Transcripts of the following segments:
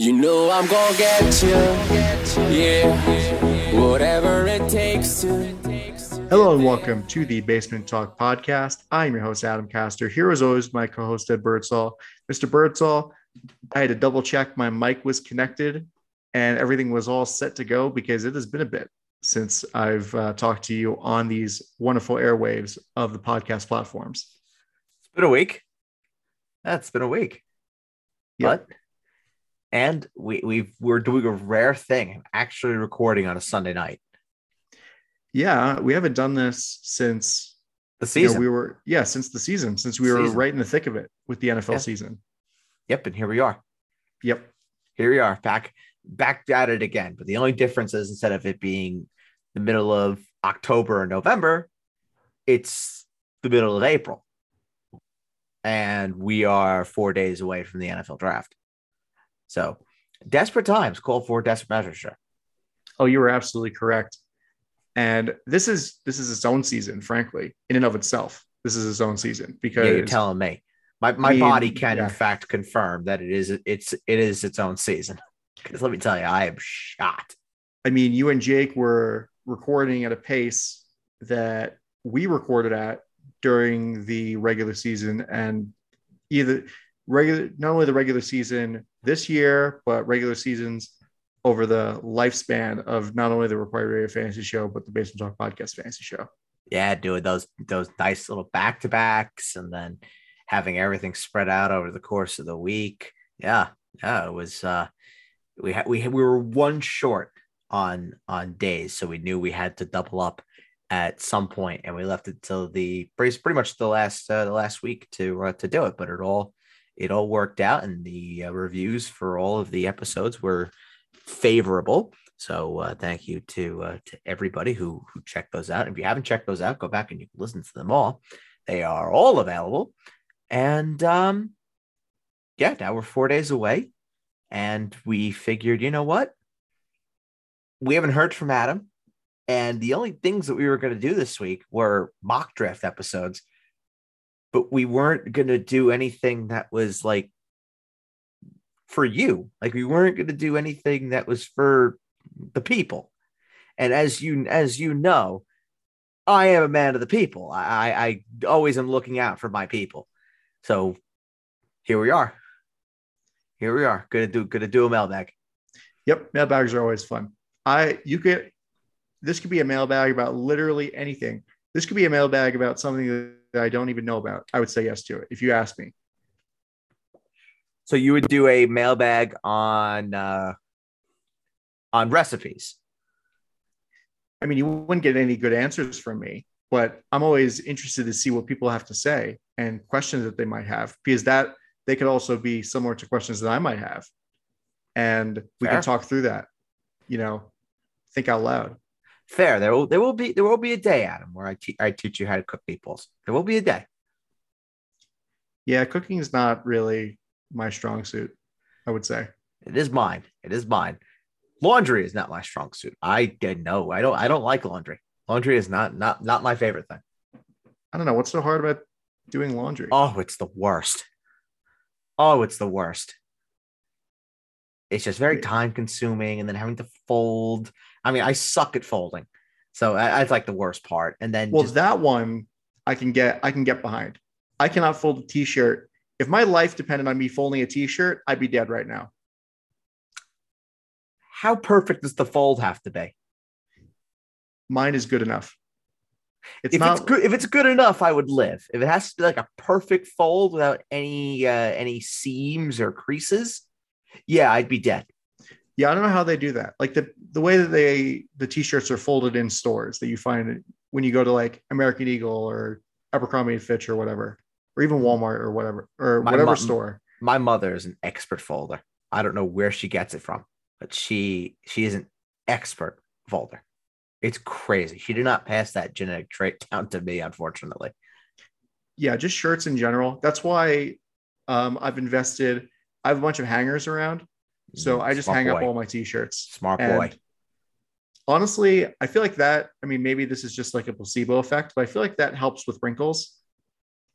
You know I'm gonna get you, yeah. Whatever it takes to. Hello and welcome to the Basement Talk podcast. I'm your host, Adam Castor. Here, as always, my co host, Ed Birdsall. Mr. Birdsall, I had to double check my mic was connected and everything was all set to go because it has been a bit since I've uh, talked to you on these wonderful airwaves of the podcast platforms. It's been a week. That's been a week. Yep. But and we we we're doing a rare thing, actually recording on a Sunday night. Yeah, we haven't done this since The you know, season. we were yeah since the season since we were Season. right in the thick of it with the NFL Yeah. season. Yep, and here we are. Yep. Here we are, back back at it again. But the only difference is instead of it being the middle of October or November, it's the middle of April. And we are four days away from the NFL draft. So desperate times call for desperate measures. Sure. Oh, you were absolutely correct. And this is this is its own season, frankly, in and of itself. This is its own season because Yeah, you're telling me. My my I mean, body can yeah. in fact confirm that it is it's it is its own season. Because let me tell you, I am shot. I mean, you and Jake were recording at a pace that we recorded at during the regular season, and either regular, not only the regular season this year, but regular seasons over the lifespan of not only the Required Radio Fantasy Show, but the Basement Talk Podcast Fantasy Show. Yeah, doing those those nice little back to backs and then having everything spread out over the course of the week. Yeah, yeah, it was. uh We had we we were one short on on days, so we knew we had to double up at some point, and we left it till the pretty pretty much the last uh, the last week to uh, to do it. But it all it all worked out, and the uh, reviews for all of the episodes were favorable. So uh, thank you to uh, to everybody who who checked those out. If you haven't checked those out, go back and you can listen to them all. They are all available. And um, yeah, now we're four days away, and we figured, you know what? We haven't heard from Adam, and the only things that we were going to do this week were mock draft episodes, but we weren't going to do anything that was like for you. Like we weren't going to do anything that was for the people. And as you as you know, I am a man of the people. I I, always am looking out for my people. So here we are. Here we are. Gonna do gonna do a mailbag. Yep, mailbags are always fun. I you could this could be a mailbag about literally anything. This could be a mailbag about something that I don't even know about. I would say yes to it if you ask me. So you would do a mailbag on uh on recipes. I mean, you wouldn't get any good answers from me, but I'm always interested to see what people have to say and questions that they might have because that they could also be similar to questions that I might have. And we Fair. can talk through that, you know, think out loud. Fair. There will there will be there will be a day, Adam, where I te- I teach you how to cook meatballs. There will be a day. Yeah, cooking is not really my strong suit, I would say. It is mine. It is mine. Laundry is not my strong suit. I did no. I don't. I don't like laundry. Laundry is not not not my favorite thing. I don't know what's so hard about doing laundry. Oh, it's the worst. Oh, it's the worst. It's just very time consuming, and then having to fold. I mean, I suck at folding, so that's like the worst part. And then Well, just, that one I can get I can get behind. I cannot fold a t-shirt. If my life depended on me folding a t-shirt, I'd be dead right now. how perfect does the fold have to be? Mine is good enough. It's if not it's good, if it's good enough, I would live. If it has to be like a perfect fold without any uh, any seams or creases, yeah, I'd be dead. Yeah, I don't know how they do that. Like the the way that they the t-shirts are folded in stores that you find when you go to like American Eagle or Abercrombie and Fitch or whatever, or even Walmart or whatever or My whatever store. My mother is an expert folder. I don't know where she gets it from, but she she is an expert folder. It's crazy. She did not pass that genetic trait down to me, unfortunately. Yeah, just shirts in general. That's why um, I've invested. I have a bunch of hangers around, so mm-hmm. I just Smart hang up all my t-shirts. Smart And boy. honestly, I feel like that. I mean, maybe this is just like a placebo effect, but I feel like that helps with wrinkles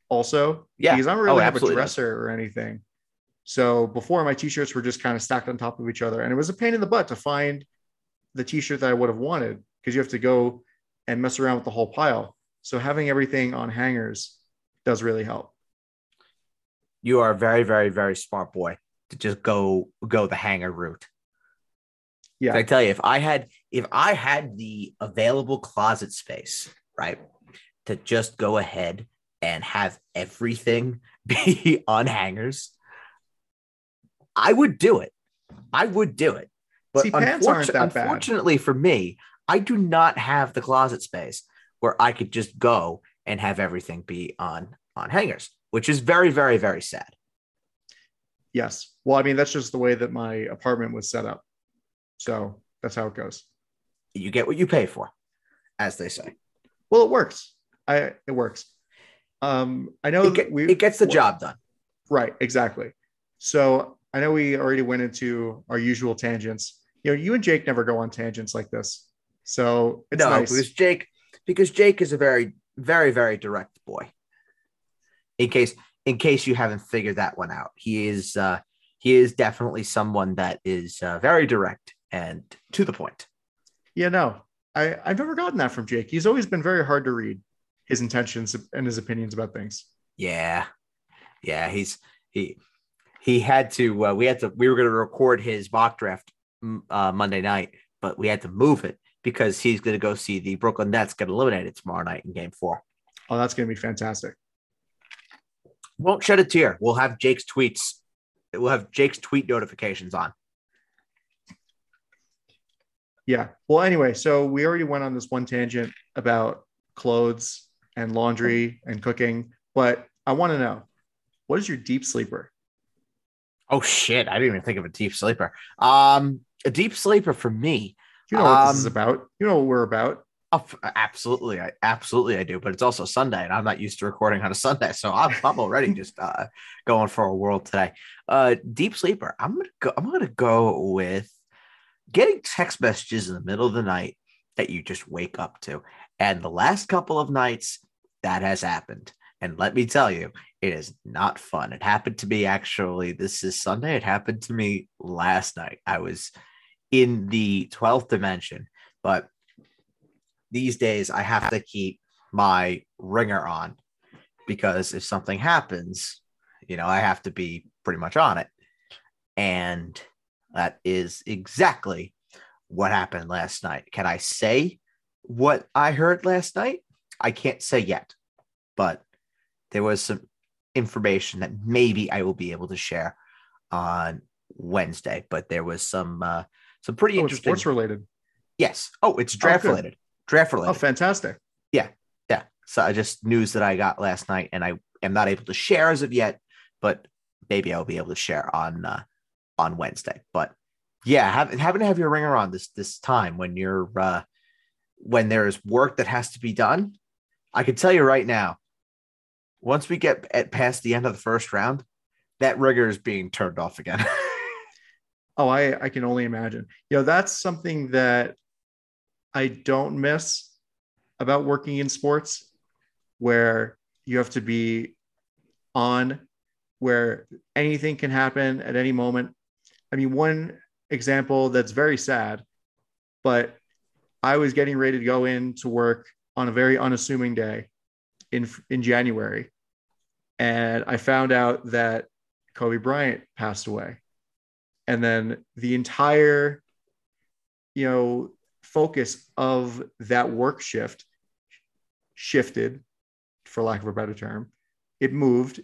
also. Yeah. Because I don't Oh, really have a absolutely does. dresser or anything. So before my t-shirts were just kind of stacked on top of each other, and it was a pain in the butt to find the t-shirt that I would have wanted because you have to go and mess around with the whole pile. So having everything on hangers does really help. You are a very, very, very smart boy to just go go the hanger route. Yeah. I tell you, if I had if I had the available closet space, right, to just go ahead and have everything be on hangers, I would do it. I would do it. But See, pants aren't that bad. unfortunately for me, I do not have the closet space where I could just go and have everything be on on hangers, which is very, very, very sad. Yes. Well, I mean, that's just the way that my apartment was set up. So that's how it goes. You get what you pay for, as they say. Well, it works. I it works. Um, I know It, get- we it gets the job done. right exactly. So I know we already went into our usual tangents. You know, you and Jake never go on tangents like this, so it's no, nice. because Jake, because Jake is a very, very, very direct boy. In case, in case you haven't figured that one out, he is, uh, he is definitely someone that is uh, very direct and to the point. Yeah, no, I I've never gotten that from Jake. He's always been very hard to read his intentions and his opinions about things. Yeah, yeah, he's he he had to. Uh, we had to. We were going to record his mock draft uh, Monday night, but we had to move it because he's going to go see the Brooklyn Nets get eliminated tomorrow night in Game Four. Oh, that's going to be fantastic. Won't shed a tear. We'll have Jake's tweets. We'll have Jake's tweet notifications on. Yeah. Well, anyway, so we already went on this one tangent about clothes and laundry and cooking, but I want to know what is your deep sleeper? Oh shit! I didn't even think of a deep sleeper. Um, a deep sleeper for me. You know what this is Um, about. You know what we're about. Oh, absolutely, I absolutely I do. But it's also Sunday, and I'm not used to recording on a Sunday, so I'm, I'm already just uh, going for a whirl today. Uh, deep sleeper. I'm gonna go. I'm gonna go with getting text messages in the middle of the night that you just wake up to. And the last couple of nights that has happened. And let me tell you, it is not fun. It happened to me actually. This is Sunday. It happened to me last night. I was in the 12th dimension, but these days I have to keep my ringer on because if something happens, you know, I have to be pretty much on it. And that is exactly what happened last night. Can I say what I heard last night? I can't say yet, but there was some information that maybe I will be able to share on Wednesday. But there was some uh, some pretty Oh, interesting. sports related. yes. Oh, it's draft good. related. Draft Oh, fantastic. Yeah. Yeah. So I just news that I got last night, and I am not able to share as of yet, but maybe I'll be able to share on uh, on Wednesday. But yeah, having having to have your ringer on this this time when you're uh, when there's work that has to be done, I can tell you right now. Once we get at past the end of the first round, that ringer is being turned off again. Oh, I, I can only imagine. You know, that's something that I don't miss about working in sports, where you have to be on, where anything can happen at any moment. I mean, one example that's very sad, but I was getting ready to go in to work on a very unassuming day in in January, and I found out that Kobe Bryant passed away and then the entire you know focus of that work shift shifted for lack of a better term it moved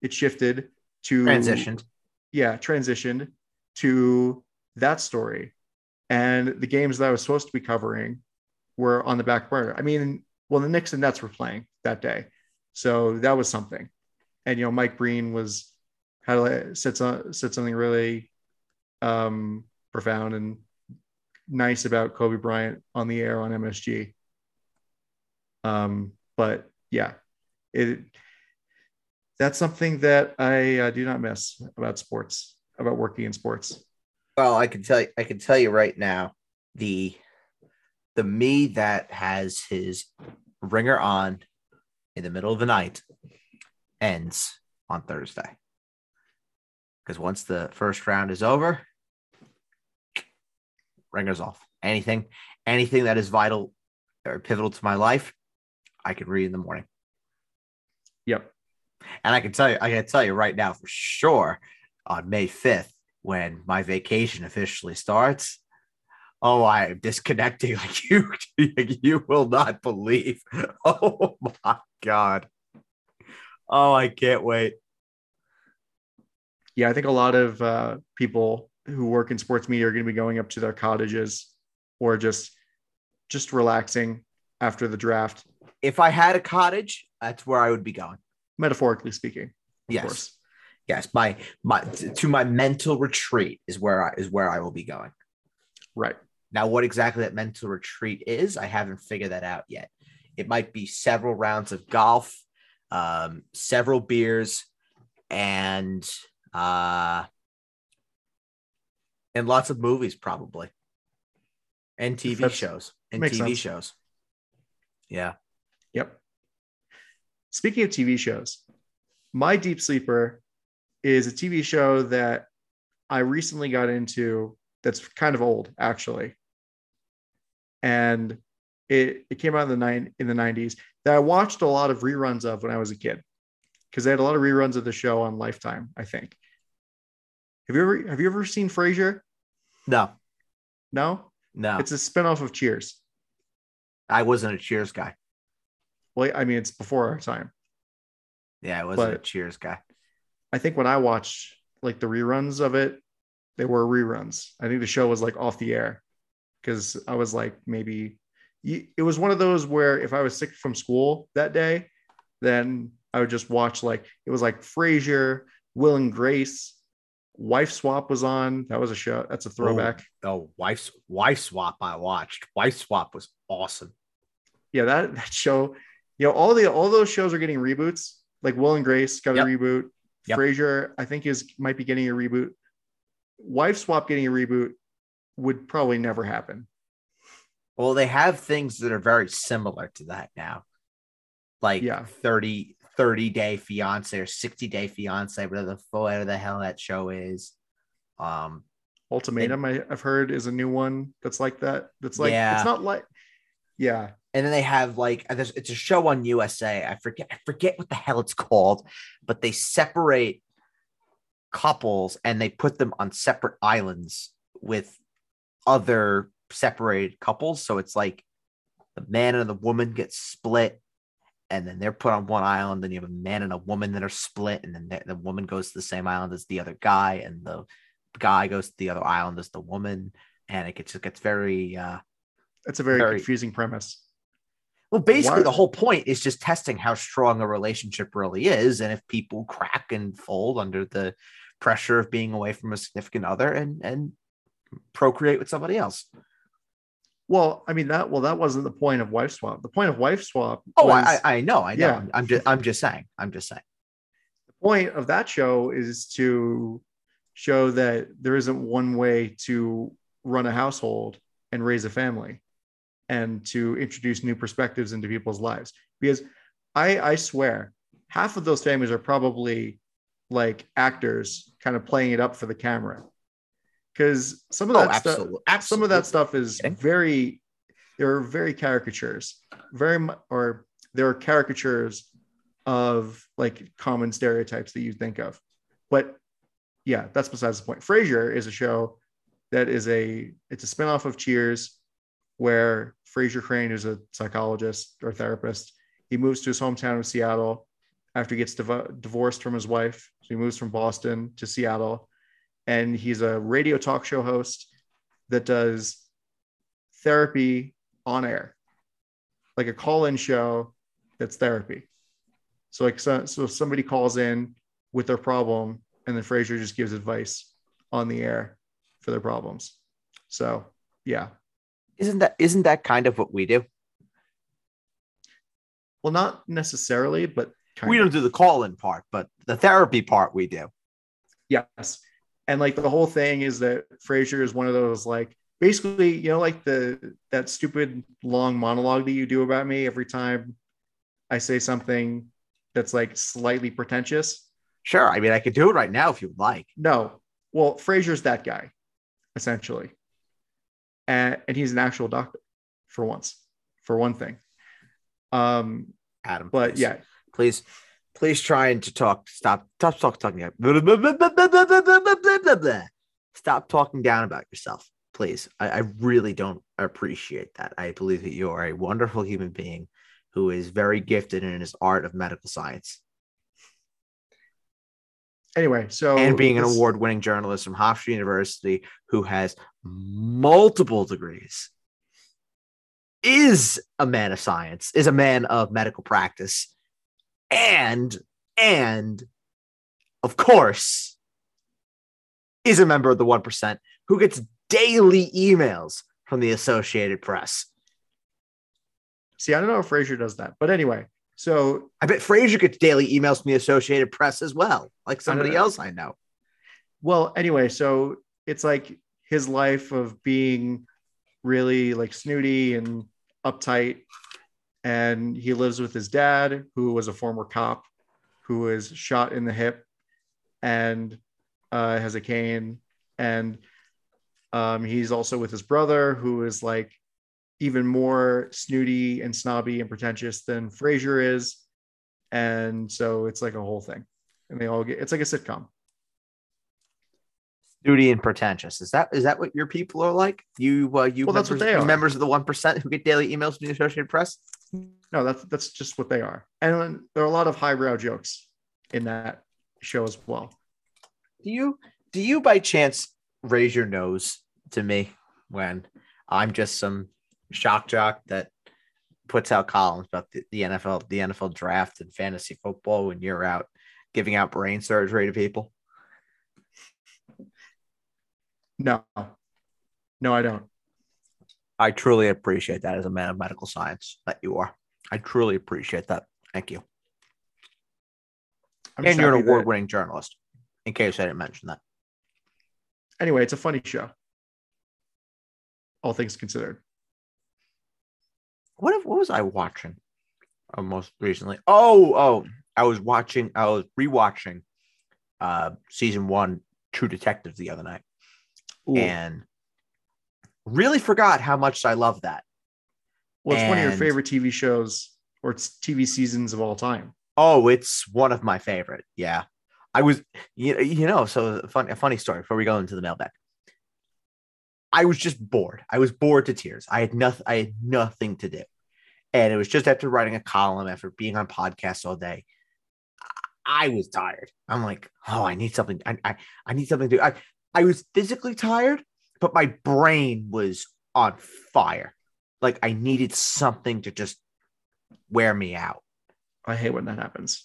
it shifted to Transitioned. yeah transitioned to that story. And the games that i was supposed to be covering were on the back burner. I mean well the Knicks and Nets were playing that day. So that was something. And you know mike breen was had a- said, said something really um, profound and nice about Kobe Bryant on the air on MSG. Um, but yeah, it that's something that I uh, do not miss about sports, about working in sports. Well, I can tell you, I can tell you right now, the the me that has his ringer on in the middle of the night ends on Thursday. because once the first round is over, ringers off. Anything, anything that is vital or pivotal to my life, I can read in the morning. Yep. And I can tell you, I can tell you right now for sure on May 5th, when my vacation officially starts. Oh, I am disconnecting like you you will not believe. Oh my god. Oh, I can't wait. Yeah, I think a lot of uh, people who work in sports media are going to be going up to their cottages or just just relaxing after the draft, If I had a cottage, that's where I would be going. metaphorically speaking. Of Yes. course. Yes, my my to my mental retreat is where I is where I will be going. Right. Now, what exactly that mental retreat is, I haven't figured that out yet. It might be several rounds of golf, um, several beers, and uh, and lots of movies, probably, and TV That's- shows and TV sense. shows. Yeah. Yep. Speaking of TV shows, My Deep Sleeper is a TV show that I recently got into that's kind of old, actually. And it, it came out in the nine in the 90s that I watched a lot of reruns of when I was a kid. Because they had a lot of reruns of the show on Lifetime, I think. Have you ever have you ever seen Frasier? No, No? no, It's a spinoff of Cheers. I wasn't a Cheers guy. Well, I mean, it's before our time. Yeah, I wasn't a Cheers guy. I think when I watched like the reruns of it, they were reruns. I think the show was like off the air because I was like maybe it was one of those where if I was sick from school that day, then I would just watch like it was like Frasier, Will and Grace, Wife Swap was on. That was a show. That's a throwback. Oh, wife wife swap I watched. Wife swap was awesome. Yeah, that that show. You know, all the all those shows are getting reboots. Like Will and Grace got Yep. a reboot. Yep. Frasier, I think, is might be getting a reboot. Wife Swap getting a reboot would probably never happen. Well, they have things that are very similar to that now. Like Yeah. 30, 30 day fiance or 60 day fiance, whatever the whatever the hell that show is. Um, Ultimatum, I, I've heard, is a new one that's like that. That's like Yeah. it's not like, yeah, and then they have like uh, it's a show on USA. I forget I forget what the hell it's called, but they separate couples and they put them on separate islands with other separated couples. So it's like the man and the woman get split, and then they're put on one island. Then you have a man and a woman that are split, and then the, woman goes to the same island as the other guy, and the guy goes to the other island as the woman, and it gets it gets very. uh it's a very, Very- confusing premise. well, basically, Why- the whole point is just testing how strong a relationship really is, and if people crack and fold under the pressure of being away from a significant other and and procreate with somebody else. Well, I mean that. Well, that wasn't the point of Wife Swap. The point of Wife Swap. Oh, was, I, I know, I know. Yeah. I'm, I'm just I'm just saying. I'm just saying. the point of that show is to show that there isn't one way to run a household and raise a family and to introduce new perspectives into people's lives because i i swear half of those families are probably like actors kind of playing it up for the camera because some of Oh, that stuff absolutely. some of that stuff is very there are very caricatures very much or there are caricatures of like common stereotypes that you think of. But yeah that's besides the point. Frasier is a show that is a it's a spin-off of cheers where frasier crane is a psychologist or therapist. He moves to his hometown of seattle after he gets div- divorced from his wife. So he moves from boston to seattle and he's a radio talk show host that does therapy on air, like a call-in show that's therapy. So like so, so somebody calls in with their problem, and then Frasier just gives advice on the air for their problems. So yeah, Isn't that isn't that kind of what we do? well, not necessarily, but kind we of. don't do the call-in part, but the therapy part we do. Yes. And like the whole thing is that Frasier is one of those like basically, you know, like the that stupid long monologue that you do about me every time I say something that's like slightly pretentious. Sure. I mean, I could do it right now if you would like. No. Well, Frasier's that guy, essentially. And, and he's an actual doctor for once, for one thing. Um, Adam. but please. yeah, please, please try and to talk. Stop. Stop. Stop talking. Stop talking down about yourself, please. I, I really don't appreciate that. I believe that you are a wonderful human being who is very gifted in his art of medical science anyway, so and being an award-winning journalist from Hofstra University who has multiple degrees. Is a man of science, is a man of medical practice, and and of course is a member of the 1% who gets daily emails from the Associated Press. See, I don't know if Frasier does that, but anyway, so I bet Frasier gets daily emails from the Associated Press as well, like somebody know. else I know. well, anyway, so it's like his life of being really like snooty and uptight, and he lives with his dad, who was a former cop, who was shot in the hip, and uh, has a cane, and um, he's also with his brother, who is like even more snooty and snobby and pretentious than Frasier is. And so it's like a whole thing. And they all get it's like a sitcom. Snooty and pretentious. Is that is that what your people are like? You uh, you Well, that's what they are. members of the one percent who get daily emails from the Associated Press. No, that's that's just what they are. And there are a lot of highbrow jokes in that show as well. Do you do you by chance raise your nose to me when I'm just some shock jock that puts out columns about the, the NFL, the NFL draft and fantasy football when you're out giving out brain surgery to people? No. No, I don't. I truly appreciate that as a man of medical science that you are. I truly appreciate that. Thank you. I'm and you're an award winning journalist, in case I didn't mention that. Anyway, it's a funny show. All things considered. What what was I watching uh, most recently? Oh, oh, I was watching, I was rewatching uh season one True Detective the other night Ooh. and really forgot how much I love that. well, it's one of your favorite TV shows or it's TV seasons of all time. Oh, it's one of my favorite. Yeah. I was you, you know, so a funny, a funny story before we go into the mailbag. I was just bored. I was bored to tears. I had nothing I had nothing to do. And it was just after writing a column, after being on podcasts all day. I was tired. I'm like, oh, I need something. I, I, I need something to do. I, I was physically tired, but my brain was on fire. Like I needed something to just wear me out. I hate when that happens.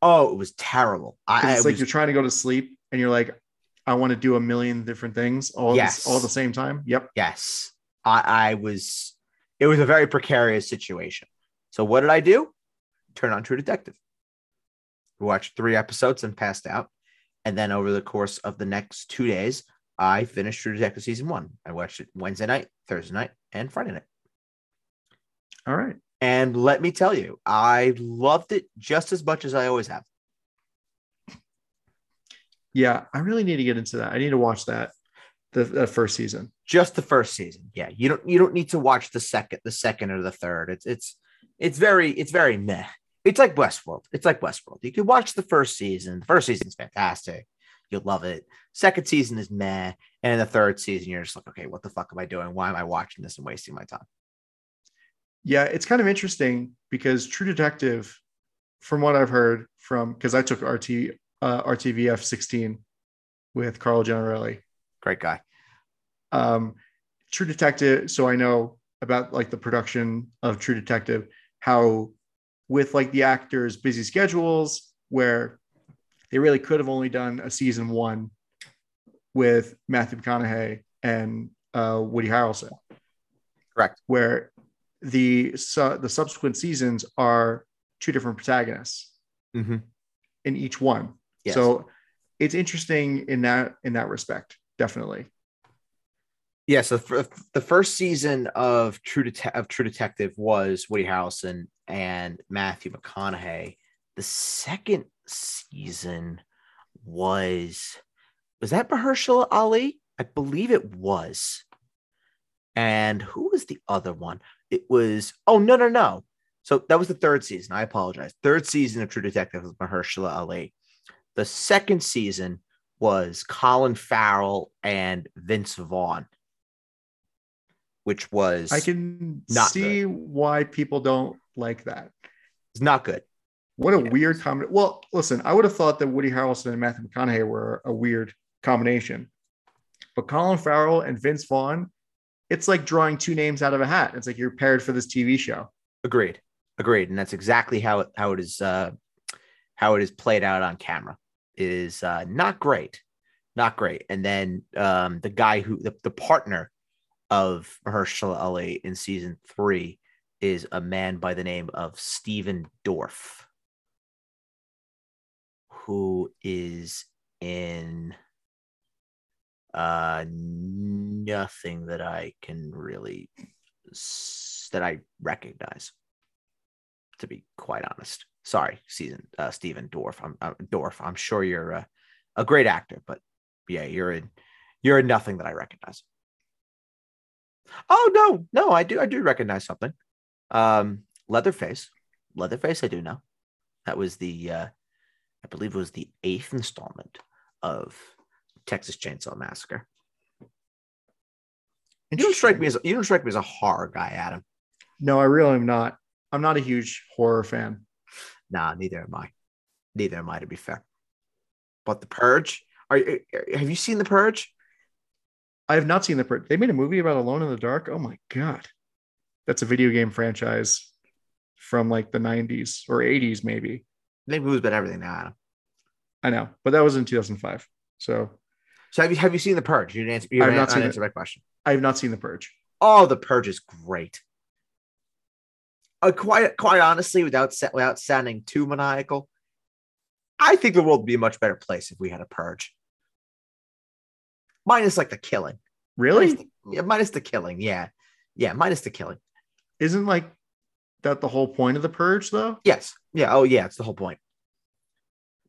Oh, it was terrible. I, It's I like was- you're trying to go to sleep and you're like, I want to do a million different things all Yes. all the same time. Yep. yes, I, I was. It was a very precarious situation. So what did I do? Turn on True Detective. Watched three episodes and passed out. And then over the course of the next two days, I finished True Detective season one. I watched it Wednesday night, Thursday night, and Friday night. All right. And let me tell you, I loved it just as much as I always have. Yeah, I really need to get into that. I need to watch that the, the first season. just the first season. Yeah, you don't you don't need to watch the second, the second or the third. It's it's it's very it's very meh. It's like Westworld. It's like Westworld. You could watch the first season. The first season's fantastic. You'll love it. Second season is meh, and in the third season, you're just like, okay, what the fuck am I doing? Why am I watching this and wasting my time? Yeah, it's kind of interesting because True Detective, from what I've heard from because I took RT uh, RTVF 16 with Carl Gianarelli. Great guy. Um, True Detective, so I know about like the production of True Detective, how with like the actors' busy schedules, where they really could have only done a season one with Matthew McConaughey and uh, Woody Harrelson. Correct. Where the su- the subsequent seasons are two different protagonists Mm-hmm. in each one. Yes. So it's interesting in that in that respect, definitely. Yeah, so f- the first season of True Det- of True Detective was Woody Harrelson and Matthew McConaughey. The second season was was that Mahershala Ali? I believe it was. And who was the other one? It was oh no no no. So that was the third season. I apologize. Third season of True Detective was Mahershala Ali. The second season was Colin Farrell and Vince Vaughn, which was I can Not see why people don't like that. it's not good. What a Yeah. weird combination. Well, listen, I would have thought that Woody Harrelson and Matthew McConaughey were a weird combination, but Colin Farrell and Vince Vaughn, it's like drawing two names out of a hat. It's like you're paired for this TV show. Agreed. Agreed. And that's exactly how it how it is uh how it is played out on camera. It is uh not great. Not great. And then um the guy who the, the partner of Mahershala Ali in season three is a man by the name of Stephen Dorff, who is in uh nothing that I can really that I recognize. To be quite honest, sorry, season uh, Stephen Dorff. I'm uh, Dorff. I'm sure you're uh, a great actor, but yeah, you're in you're in nothing that I recognize. Oh no, no, I do I do recognize something. Um, Leatherface, Leatherface, I do know. That was the uh, I believe it was the eighth installment of Texas Chainsaw Massacre. And you don't strike me as you don't strike me as a horror guy, Adam. No, I really am not. I'm not a huge horror fan. Nah, neither am I. Neither am I, to be fair. But the Purge, are you, have you seen the Purge? I have not seen the. Pur- They made a movie about Alone in the Dark. Oh my god, that's a video game franchise from like the 90s or 80s, maybe. Maybe who's been everything now, Adam. I know, but that was in 2005. So So have you have you seen the Purge? You didn't answer. You I've not seen answer my question. I have not seen The Purge. Oh, the Purge is great. Uh, quite quite honestly, without without sounding too maniacal, I think the world would be a much better place if we had a Purge. Minus like the killing. Minus Really? the, yeah, minus the killing. Yeah, yeah, minus the killing. Isn't like that the whole point of The Purge, though? Yes. Yeah. Oh, yeah. It's the whole point.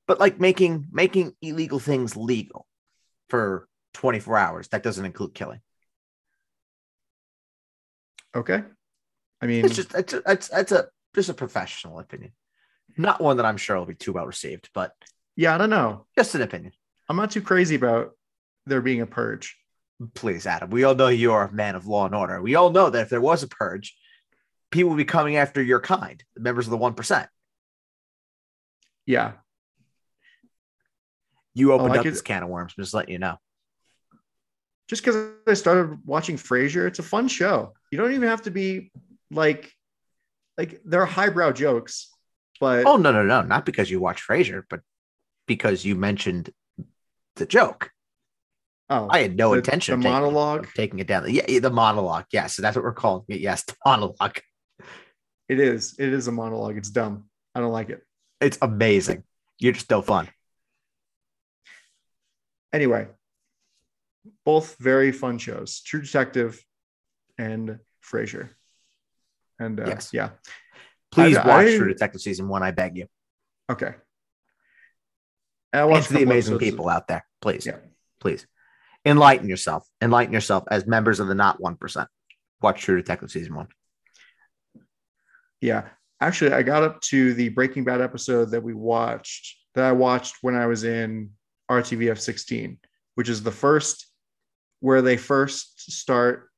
But like making making illegal things legal for 24 hours, that doesn't include killing. Okay. I mean, It's just it's a, it's, it's a just a professional opinion, not one that I'm sure will be too well received, but yeah, I don't know. just an opinion. I'm not too crazy about there being a purge. Please, Adam. We all know you're a man of law and order. We all know that if there was a purge, people will be coming after your kind, the members of the one percent. Yeah. You opened I up could- this can of worms. Just letting you know. Just because I started watching Frasier, it's a fun show. You don't even have to be like, like there are highbrow jokes, but Oh no, no, no! Not because you watch Frasier, but because you mentioned the joke. oh, I had no the- intention the of taking, monologue. of taking it down. Yeah, yeah, the monologue. Yes, yeah, so that's what we're calling it. Yes, the monologue. It is. It is a monologue. It's dumb. I don't like it. It's amazing. You're just no fun. Anyway, both very fun shows True Detective and Frasier. And uh, Yes. yeah, Please I- watch I- True Detective season one. I beg you. okay. And I And watched to a the amazing people out there, please, Yeah. please enlighten yourself. Enlighten yourself as members of the not one percent. Watch True Detective season one. Yeah. Actually, I got up to the Breaking Bad episode that we watched, that I watched when I was in RTVF 16, which is the first where they first start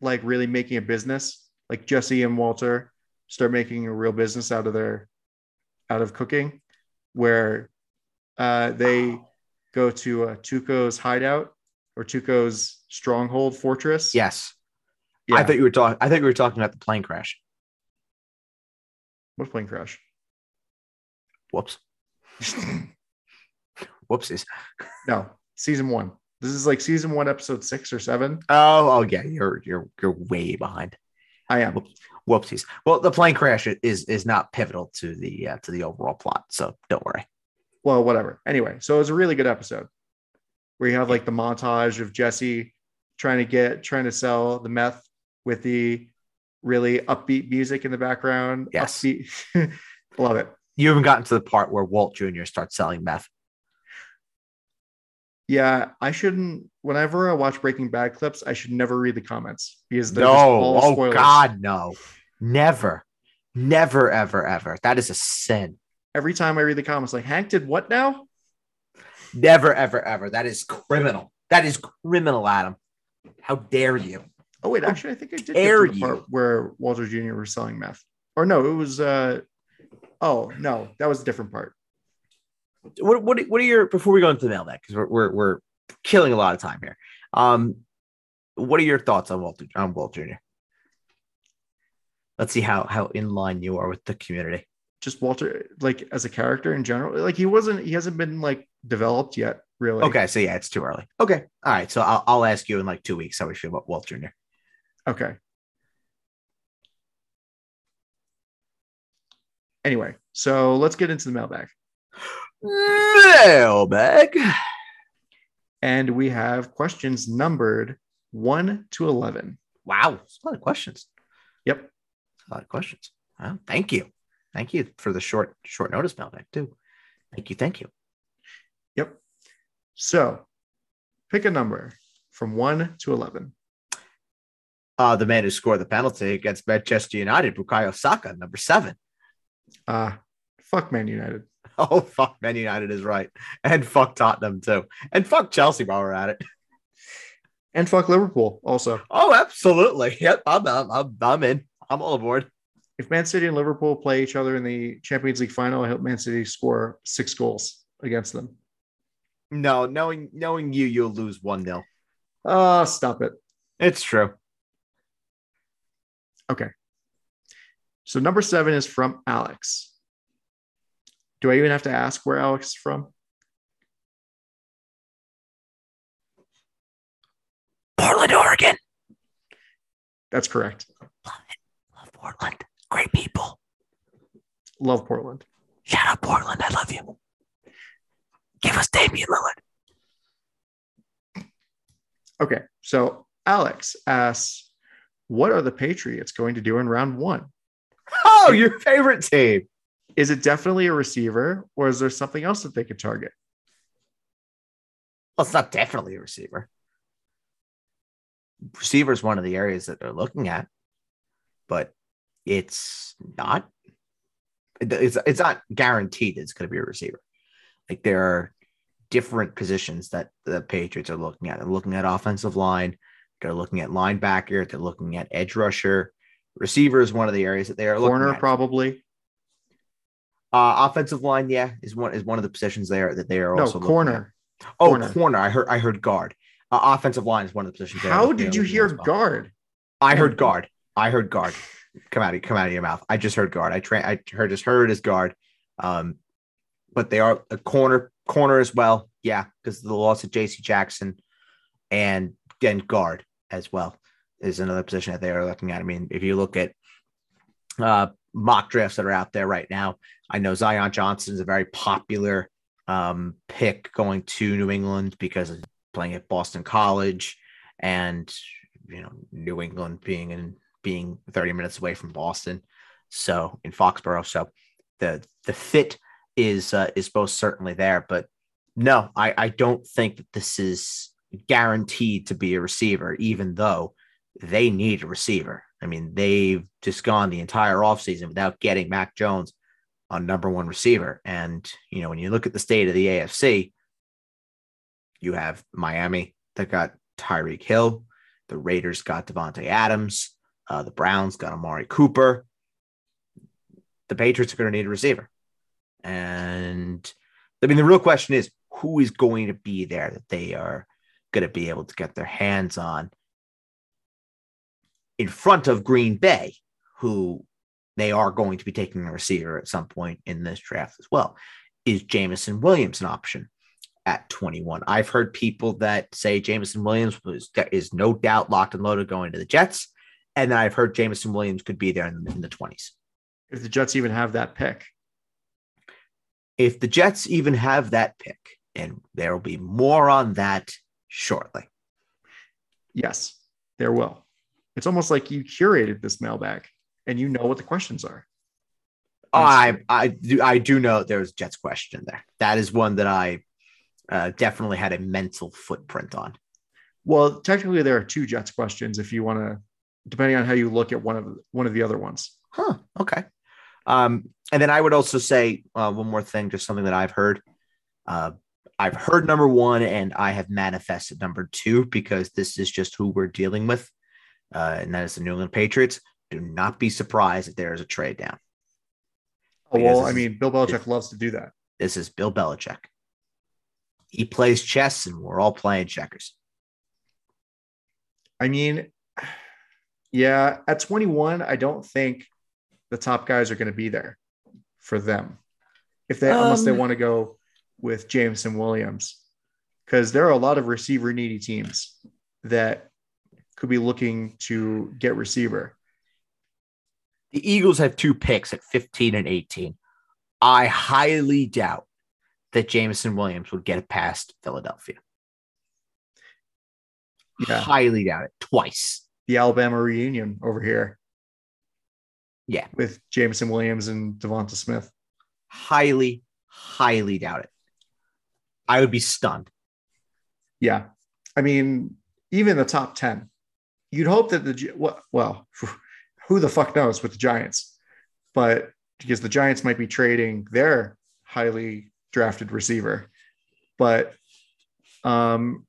like really making a business. Like Jesse and Walter start making a real business out of their out of cooking, where uh, they go to uh, Tuco's hideout or Tuco's stronghold fortress. Yes, yeah. I thought you were talking. I thought you were talking about the plane crash. What plane crash? Whoops. Whoopsies. No, season one. This is like season one, episode six or seven. Oh, oh yeah, you're you're you're way behind. I am. Whoopsies. Well, the plane crash is is not pivotal to the uh, to the overall plot, so don't worry. Well, whatever. Anyway, so it was a really good episode where you have like the montage of Jesse trying to get trying to sell the meth with the really upbeat music in the background. Yes. Love it. You haven't gotten to the part where Walt Jr. starts selling meth. Yeah, I shouldn't. Whenever I watch Breaking Bad clips, I should never read the comments because they're No, all oh spoilers. God, no, never, never, ever, ever. That is a sin. Every time I read the comments, like Hank did what now? Never, ever, ever. That is criminal. That is criminal, Adam. How dare you? Oh wait, actually, I think I did get to the you. part where Walter Jr. was selling meth. Or no, it was. uh Oh no, that was a different part. What what what are your before we go into the mailbag because we're, we're we're killing a lot of time here. Um, what are your thoughts on Walter on Walt Jr. Let's see how how in line you are with the community. Just Walter, like as a character in general, like he wasn't. He hasn't been like developed yet, really. Okay, so yeah, it's too early. Okay, all right. So I'll I'll ask you in like two weeks how we feel about Walt Jr. Okay. Anyway, so let's get into the mailbag. Mailbag. And we have questions numbered 1 to 11. Wow, that's a lot of questions. Yep. A lot of questions. Well, thank you, thank you for the short short notice mailbag too. Thank you, thank you. Yep. So pick a number from 1 to 11. Uh, the man who scored the penalty against Manchester United, Bukayo Saka, number seven. Uh, fuck Man United. Oh, fuck, Man United is right. And fuck Tottenham, too. And fuck Chelsea while we're at it. And fuck Liverpool also. Oh, absolutely. Yep, I'm, I'm, I'm, I'm in. I'm all aboard. If Man City and Liverpool play each other in the Champions League final, I hope Man City score six goals against them. No, knowing knowing you, you'll lose 1 0. Oh, stop it. It's true. So number seven is from Alex. Do I even have to ask where Alex is from? Portland, Oregon. That's correct. Love Portland. Great people. Love Portland. Shout out Portland. I love you. Give us Damian Lillard. Okay. So Alex asks, what are the Patriots going to do in round one? Oh, your favorite team. Is it definitely a receiver or is there something else that they could target? Well, it's not definitely a receiver. Receiver is one of the areas that they're looking at, but it's not. It's it's not guaranteed it's going to be a receiver. Like there are different positions that the Patriots are looking at. They're looking at offensive line. They're looking at linebacker. They're looking at edge rusher. Receiver is one of the areas that they are looking Corner, probably. Uh, offensive line, yeah, is one is one of the positions there that they are No, also looking at. corner. Oh, Corner. corner. I heard. I heard guard. Uh, offensive line is one of the positions. How did you hear well. guard? I heard guard. I heard guard. Come out. of- Come out of your mouth. I just heard guard. I tra- I heard just heard as guard. Um, but they are a corner corner as well. Yeah, because of the loss of J.C. Jackson, and then guard as well is another position that they are looking at. I mean, if you look at uh, mock drafts that are out there right now, I know Zion Johnson is a very popular um, pick going to New England because of playing at Boston College and you know New England being in being 30 minutes away from Boston, so in Foxborough. So the the fit is uh, is most certainly there, but no, I I don't think that this is guaranteed to be a receiver, even though they need a receiver. I mean, they've just gone the entire offseason without getting Mac Jones on number one receiver. And, you know, when you look at the state of the AFC, you have Miami that got Tyreek Hill, the Raiders got Davante Adams, uh, the Browns got Amari Cooper. The Patriots are going to need a receiver. And I mean, the real question is who is going to be there that they are going to be able to get their hands on in front of Green Bay, who they are going to be taking a receiver at some point in this draft as well. Is Jameson Williams an option at 21? I've heard people that say Jameson Williams was is no doubt locked and loaded going to the Jets, and then I've heard Jameson Williams could be there in in the 20s. If the Jets even have that pick. If the Jets even have that pick, and there will be more on that shortly. Yes, there will. It's almost like you curated this mailbag and you know what the questions are. I I do I do know there's Jets question there. That is one that I uh, definitely had a mental footprint on. Well, technically, there are two Jets questions if you want to, depending on how you look at one of one of the other ones. Huh. Okay. Um, and then I would also say uh, one more thing, just something that I've heard. Uh, I've heard number one, and I have manifested number two because this is just who we're dealing with, uh, and that is the New England Patriots. Do not be surprised if there is a trade down. Oh, well, I mean, Bill Belichick loves to do that. This is Bill Belichick. He plays chess, and we're all playing checkers. I mean, yeah, at 21, I don't think the top guys are going to be there for them. If they unless they Um, want to go with Jameson Williams. Because there are a lot of receiver needy teams that could be looking to get receiver. The Eagles have two picks at 15 and 18. I highly doubt that Jameson Williams would get it past Philadelphia. Yeah. Highly doubt it twice. The Alabama reunion over here. Yeah. With Jameson Williams and Devonta Smith. Highly, highly doubt it. I would be stunned. Yeah. I mean, even the top 10, you'd hope that the, well, who the fuck knows with the Giants, but because the Giants might be trading their highly drafted receiver. But um,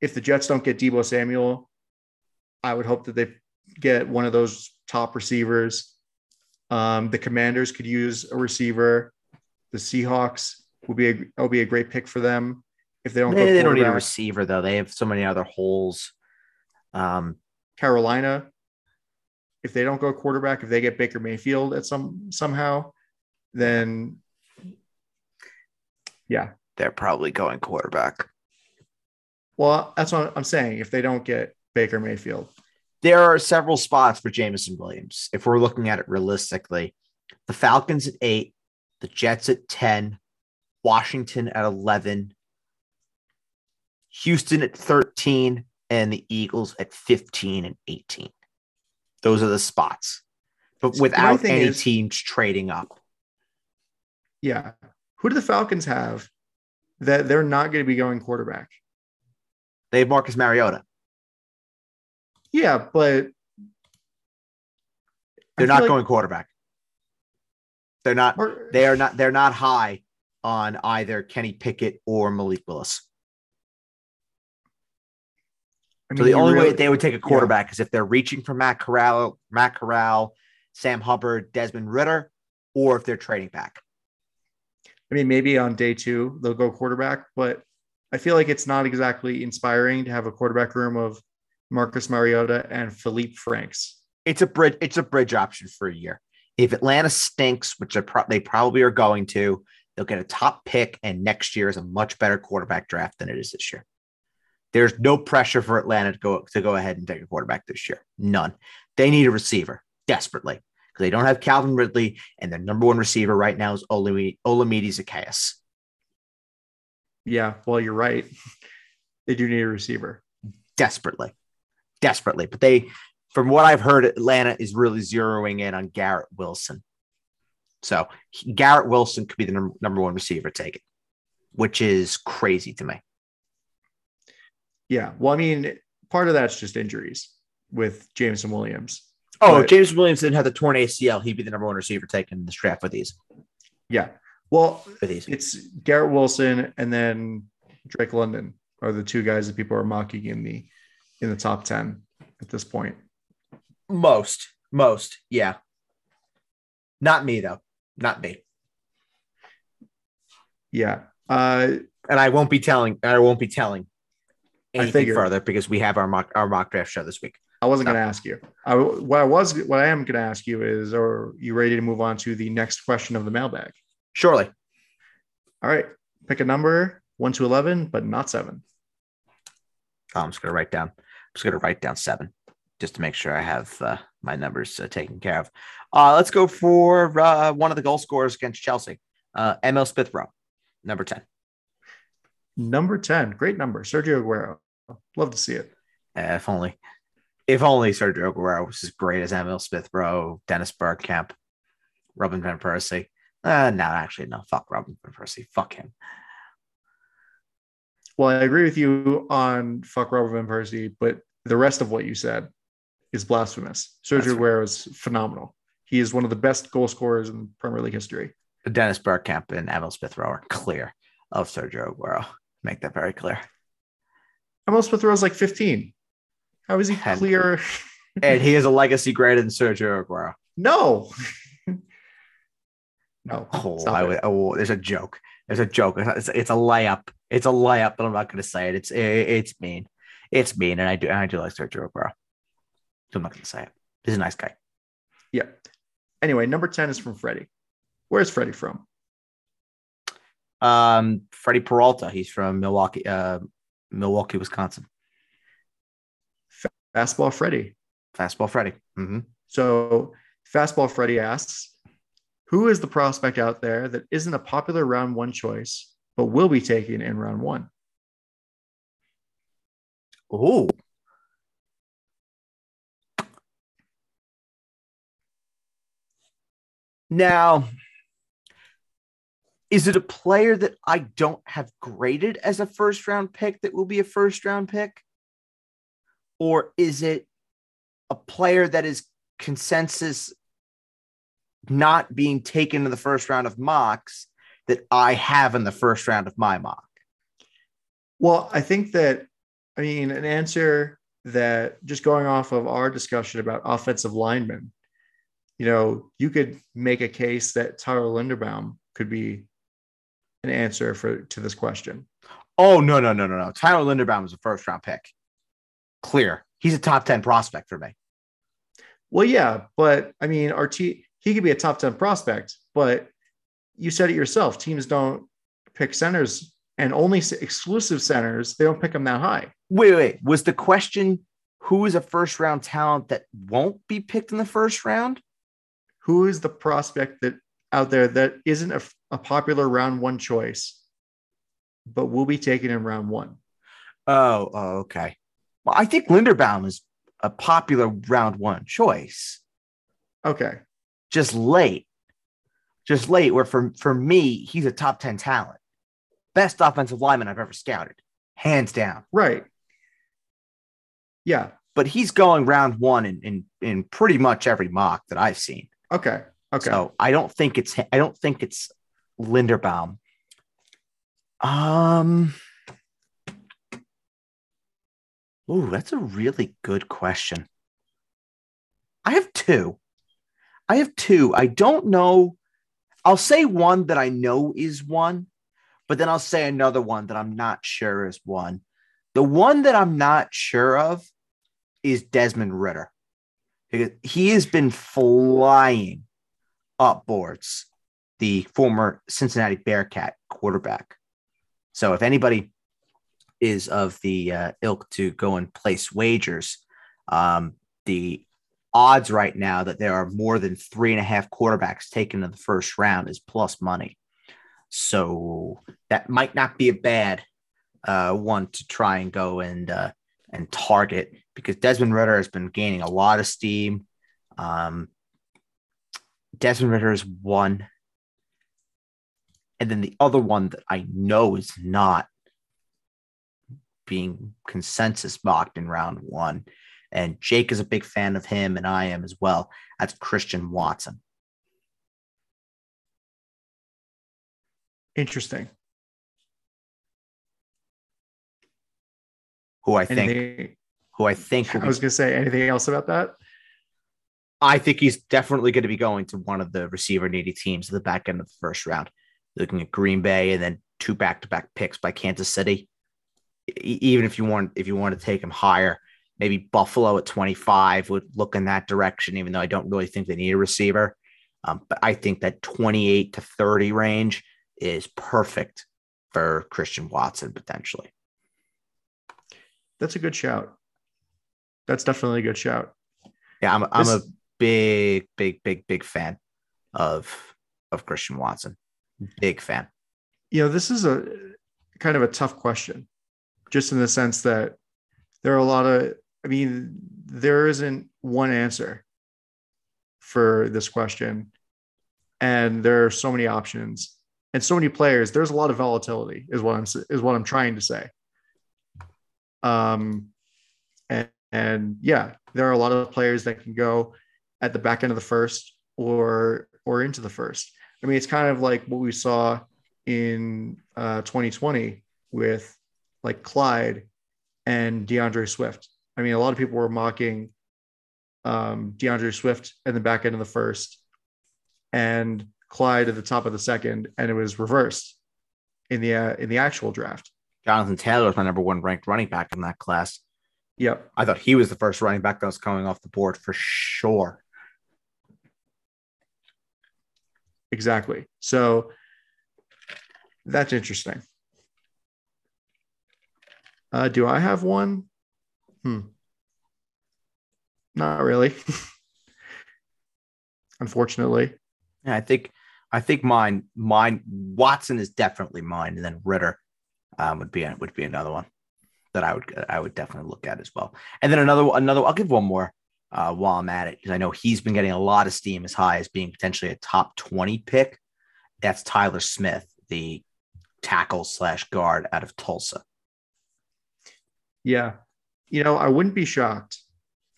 if the Jets don't get Deebo Samuel, I would hope that they get one of those top receivers. Um, the Commanders could use a receiver. The Seahawks would be a, would be a great pick for them if they don't go They, they don't need a receiver, though. They have so many other holes. Um, Carolina, if they don't go quarterback, if they get Baker Mayfield at some somehow, then yeah. they're probably going quarterback. Well, that's what I'm saying. If they don't get Baker Mayfield, There are several spots for Jameson Williams. If we're looking at it realistically, the Falcons at eight, the Jets at 10, Washington at 11, Houston at 13, and the Eagles at 15 and 18. Those are the spots, but without any is- teams trading up. yeah. Who do the Falcons have that they're not going to be going quarterback? They have Marcus Mariota. Yeah, but They're not like going quarterback. They're not. They are not. They're not high on either Kenny Pickett or Malik Willis. I So the only way really- they would take a quarterback is if they're reaching for Matt Corral, Matt Corral, Sam Hubbard, Desmond Ridder, or if they're trading back. I mean, maybe on day two they'll go quarterback, but I feel like it's not exactly inspiring to have a quarterback room of Marcus Mariota and Feleipe Franks. It's a bridge. It's a bridge option for a year. If Atlanta stinks, which pro- they probably are going to, they'll get a top pick, and next year is a much better quarterback draft than it is this year. There's no pressure for Atlanta to go to go ahead and take a quarterback this year. None. They need a receiver desperately because they don't have Calvin Ridley, and their number one receiver right now is Olami- Olamide Zaccheaus. Yeah, well, you're right. They do need a receiver. desperately, desperately. But they, from what I've heard, Atlanta is really zeroing in on Garrett Wilson. So Garrett Wilson could be the number one receiver taken, which is crazy to me. Yeah, well, I mean, part of that's just injuries with Jameson Williams. Oh, But- James Williams didn't have the torn ACL. He'd be the number one receiver taken in this draft for these. Yeah, well, it's Garrett Wilson and then Drake London are the two guys that people are mocking in the in the top ten at this point. most, most, yeah. Not me though. Not me. Yeah, uh, And I won't be telling. I won't be telling anything further because we have our mock our mock draft show this week. I wasn't No. going to ask you. I, what I was, what I am going to ask you is, are you ready to move on to the next question of the mailbag? Surely. All right, pick a number one to eleven, but not seven. Oh, I'm just gonna write down. I'm just gonna write down seven, just to make sure I have uh, my numbers uh, taken care of. Uh, let's go for uh, one of the goal scorers against Chelsea. Uh, Emile Smith Rowe, number ten. Number ten, great number, Sergio Aguero. Love to see it. If only, if only Sergio Aguero was as great as Emile Smith Rowe, Dennis Bergkamp, Robin van Persie. Uh, no, actually, no. Fuck Robin van Persie. Fuck him. Well, I agree with you on fuck Robin Van Persie, but the rest of what you said is blasphemous. Sergio. Aguero is phenomenal. He is one of the best goal scorers in Premier League history. Dennis Bergkamp and Emile Smith Rowe are clear of Sergio Aguero. Make that very clear. Emile Smith Rowe is like 15. How is he clear? And he has a legacy greater than Sergio Aguero. No. no. Oh, I would, oh, there's a joke. There's a joke. It's, it's a layup. It's a layup, but I'm not going to say it. It's it's mean. It's mean, and I do and I do like Sergio Aguero. So I'm not going to say it. He's a nice guy. Yeah. Anyway, number 10 is from Freddie. Where's Freddie from? Um, Freddie Peralta. He's from Milwaukee, uh, Milwaukee, Wisconsin. Fastball Freddie. Fastball Freddie. hmm So Fastball Freddie asks, who is the prospect out there that isn't a popular round one choice, but will be taken in round one? Oh, now is it a player that I don't have graded as a first round pick that will be a first round pick? Or is it a player that is consensus not being taken in the first round of mocks that I have in the first round of my mock? Well, I think that, I mean, an answer that just going off of our discussion about offensive linemen, you know, you could make a case that Tyler Linderbaum could be an answer for to this question. Oh no, no, no, no, no. Tyler Linderbaum is a first round pick. Clear. He's a top 10 prospect for me. Well, yeah, but I mean, our te- he could be a top 10 prospect, but you said it yourself. Teams don't pick centers and only exclusive centers, they don't pick them that high. Wait, wait. Was the question who is a first round talent that won't be picked in the first round? Who is the prospect that out there that isn't a, a popular round one choice, but will be taken in round one? Oh, oh, okay. Well, I think Linderbaum is a popular round one choice. Okay. Just late. Just late, where for, for me, he's a top 10 talent. Best offensive lineman I've ever scouted. Hands down. Right. Yeah. But he's going round one in, in, in pretty much every mock that I've seen. Okay. Okay. So I don't think it's I don't think it's Linderbaum. Um Ooh, that's a really good question. I have two. I have two. I don't know. I'll say one that I know is one, but then I'll say another one that I'm not sure is one. The one that I'm not sure of is Desmond Ridder. He has been flying up boards, the former Cincinnati Bearcat quarterback. So if anybody is of the uh, ilk to go and place wagers, um, the odds right now that there are more than three and a half quarterbacks taken in the first round is plus money. So that might not be a bad uh, one to try and go and uh, and target because Desmond Ridder has been gaining a lot of steam. Um, Desmond Ridder is one. And then the other one that I know is not being consensus mocked in round one. And Jake is a big fan of him, and I am as well. That's Christian Watson. Interesting. Who I think, Anything, who I think, I be, was going to say anything else about that? I think he's definitely going to be going to one of the receiver needy teams at the back end of the first round. Looking at Green Bay and then two back to back picks by Kansas City. E- even if you want, if you want to take him higher, maybe Buffalo at 25 would look in that direction, even though I don't really think they need a receiver. Um, but I think that 28 to 30 range is perfect for Christian Watson potentially. That's a good shout. That's definitely a good shout. Yeah, I'm, I'm a big, big, big, big fan of of Christian Watson. Big fan. you know, this is a kind of a tough question, just in the sense that there are a lot of, I mean, there isn't one answer for this question. And there are so many options and so many players. There's a lot of volatility, is what I'm is what I'm trying to say. Um, and, and yeah, there are a lot of players that can go at the back end of the first or or into the first. I mean, it's kind of like what we saw in uh, 2020 with like Clyde and DeAndre Swift. I mean, a lot of people were mocking um, DeAndre Swift in the back end of the first and Clyde at the top of the second, and it was reversed in the uh, in the actual draft. Jonathan Taylor was my number one ranked running back in that class. Yep. I thought he was the first running back that was coming off the board for sure. Exactly. So that's interesting. Uh, do I have one? Hmm. Not really. Unfortunately. Yeah, I think I think mine mine Watson is definitely mine, and then Ridder um, would be would be another one that I would I would definitely look at as well. And then another another I'll give one more uh, while I'm at it because I know he's been getting a lot of steam as high as being potentially a top 20 pick. That's Tyler Smith, the tackle slash guard out of Tulsa. Yeah. You know, I wouldn't be shocked.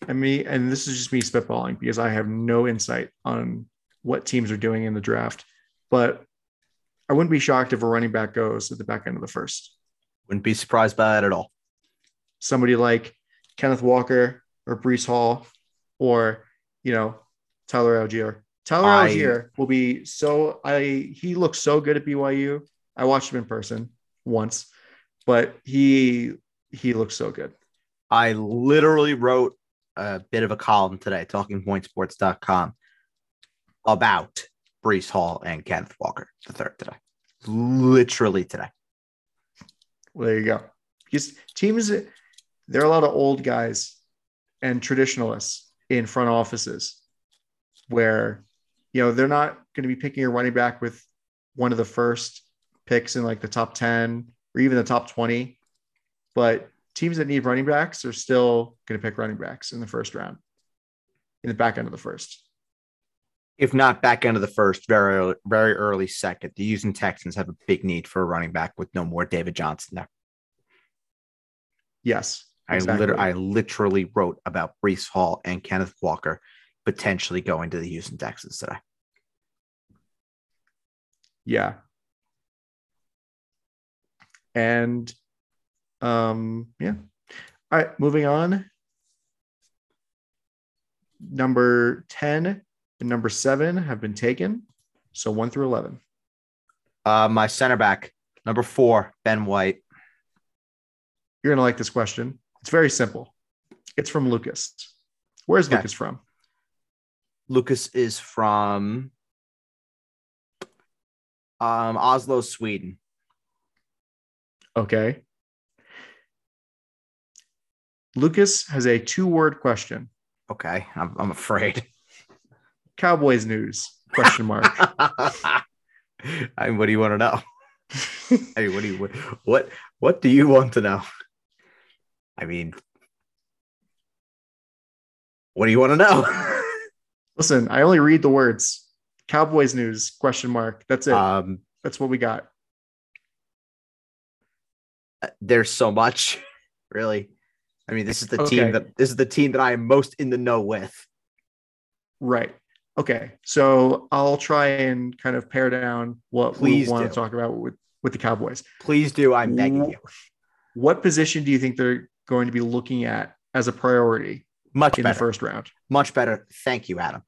I mean, and this is just me spitballing because I have no insight on what teams are doing in the draft, but I wouldn't be shocked if a running back goes at the back end of the first. Wouldn't be surprised by that at all. Somebody like Kenneth Walker or Breece Hall or, you know, Tyler Allgeier. Tyler I- Allgeier will be so I he looks so good at BYU. I watched him in person once, but he he looks so good. I literally wrote a bit of a column today, talkingpointsports.com, about Breece Hall and Kenneth Walker the third today. Literally today. Well, there you go. Because teams, there are a lot of old guys and traditionalists in front offices where, you know, they're not going to be picking a running back with one of the first picks in like the top 10 or even the top 20. But teams that need running backs are still going to pick running backs in the first round, in the back end of the first. If not back end of the first, very early, very early second, the Houston Texans have a big need for a running back with no more David Johnson there. Yes. I, exactly. I literally wrote about Breece Hall and Kenneth Walker potentially going to the Houston Texans today. Yeah. And um yeah. All right, moving on. Number 10 and number 7 have been taken. So 1 through 11. Uh, my center back, number four, Ben White. You're going to like this question. It's very simple. It's from Lucas. Where's Okay. Lucas from? Lucas is from um, Oslo, Sweden. Okay. Lucas has a two-word question. Okay, I'm, I'm afraid. Cowboys news? Question mark. I mean, what do you want to know? I mean, what do you what what do you want to know? I mean, what do you want to know? Listen, I only read the words. Cowboys news? Question mark. That's it. um, That's what we got. there's so much, really. I mean, this is the Okay. team that this is the team that I am most in the know with. Right. Okay. So I'll try and kind of pare down what Please we want do. to talk about with, with the Cowboys. Please do. I'm begging you. What position do you think they're going to be looking at as a priority Much in the first round? Much better. Thank you, Adam.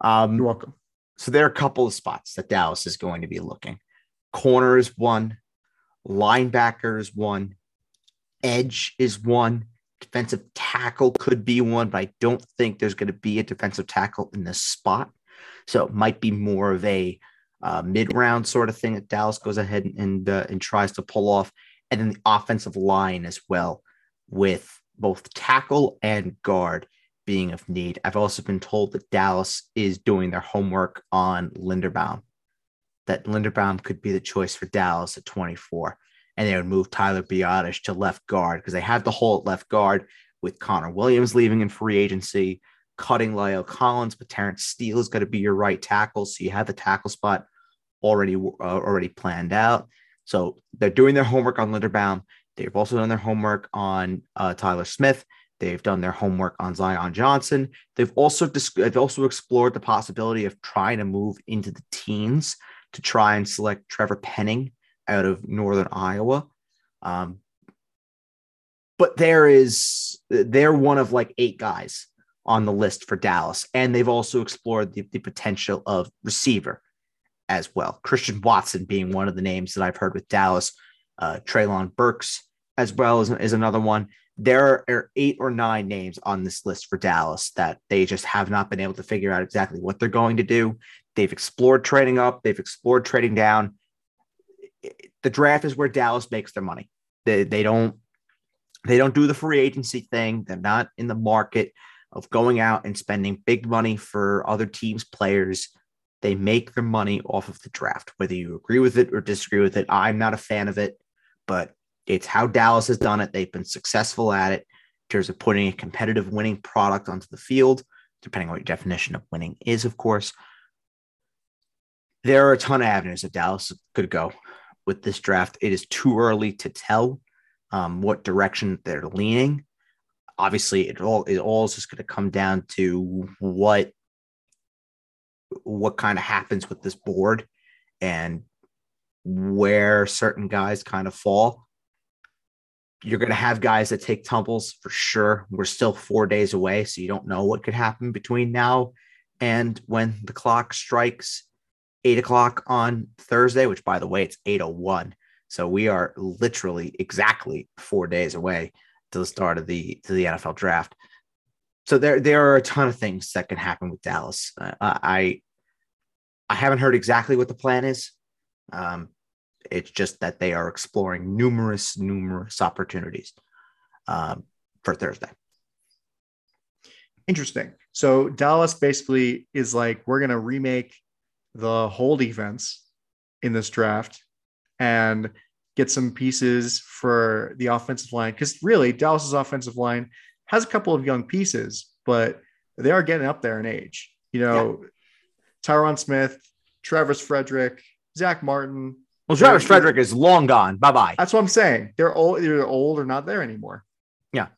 Um, You're welcome. So there are a couple of spots that Dallas is going to be looking. Corner is one, linebacker is one, edge is one, defensive tackle could be one, but I don't think there's going to be a defensive tackle in this spot. So it might be more of a uh, mid-round sort of thing that Dallas goes ahead and and, uh, and tries to pull off, and then the offensive line as well, with both tackle and guard being of need. I've also been told that Dallas is doing their homework on Linderbaum, that Linderbaum could be the choice for Dallas at 24. And they would move Tyler Biadasz to left guard because they have the hole at left guard with Connor Williams leaving in free agency, cutting La'el Collins, but Terrence Steele is going to be your right tackle. So you have the tackle spot already uh, already planned out. So they're doing their homework on Linderbaum. They've also done their homework on uh, Tyler Smith. They've done their homework on Zion Johnson. They've also dis- they've also explored the possibility of trying to move into the teens to try and select Trevor Penning out of Northern Iowa. Um, but there is they're one of like eight guys on the list for Dallas, and they've also explored the, the potential of receiver as well. Christian Watson being one of the names that I've heard with Dallas, uh, Treylon Burks as well is, is another one. There are eight or nine names on this list for Dallas that they just have not been able to figure out exactly what they're going to do. They've explored trading up, they've explored trading down. The draft is where Dallas makes their money. They, they don't they don't do the free agency thing. They're not in the market of going out and spending big money for other teams' players. They make their money off of the draft, whether you agree with it or disagree with it. I'm not a fan of it, but it's how Dallas has done it. They've been successful at it in terms of putting a competitive winning product onto the field, depending on what your definition of winning is, of course. There are a ton of avenues that Dallas could go with this draft. It is too early to tell um, what direction they're leaning. Obviously, it all it all is just going to come down to what what kind of happens with this board and where certain guys kind of fall. You're going to have guys that take tumbles for sure. We're still four days away, so you don't know what could happen between now and when the clock strikes eight o'clock on Thursday, which by the way, it's 801. So we are literally exactly four days away to the start of the to the NFL draft. So there there are a ton of things that can happen with Dallas. Uh, I I haven't heard exactly what the plan is. Um, it's just that they are exploring numerous numerous opportunities um, for Thursday. Interesting. So Dallas basically is like, we're going to remake the whole defense in this draft and get some pieces for the offensive line. Because really, Dallas's offensive line has a couple of young pieces, but they are getting up there in age. You know, yeah. Tyron Smith, Travis Frederick, Zach Martin. Well, Travis Frederick is long gone. Bye bye. That's what I'm saying. They're old, either old or not there anymore. Yeah.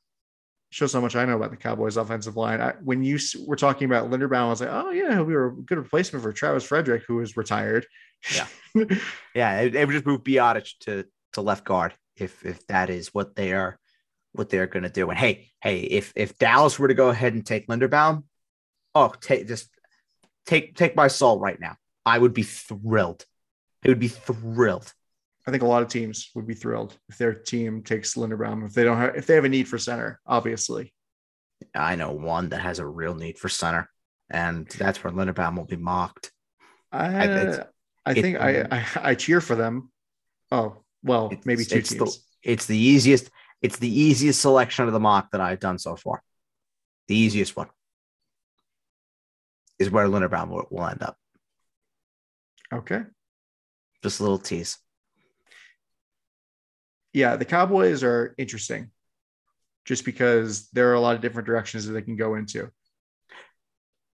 Shows how much I know about the Cowboys offensive line. I, when you were talking about Linderbaum, I was like, oh, yeah, we were a good replacement for Travis Frederick, who is retired. Yeah. yeah. They would just move Biadasz to, to left guard if, if that is what they are, what they're going to do. And hey, hey, if, if Dallas were to go ahead and take Linderbaum, oh, take just take, take my soul right now. I would be thrilled. It would be thrilled. I think a lot of teams would be thrilled if their team takes Linderbaum if they don't have if they have a need for center, obviously. I know one that has a real need for center, and that's where Linderbaum will be mocked. I, I, I think I, I, I cheer for them. Oh well, maybe two it's teams. The, it's the easiest. It's the easiest selection of the mock that I've done so far. The easiest one is where Linderbaum will, will end up. Okay. Just a little tease. Yeah, the Cowboys are interesting just because there are a lot of different directions that they can go into.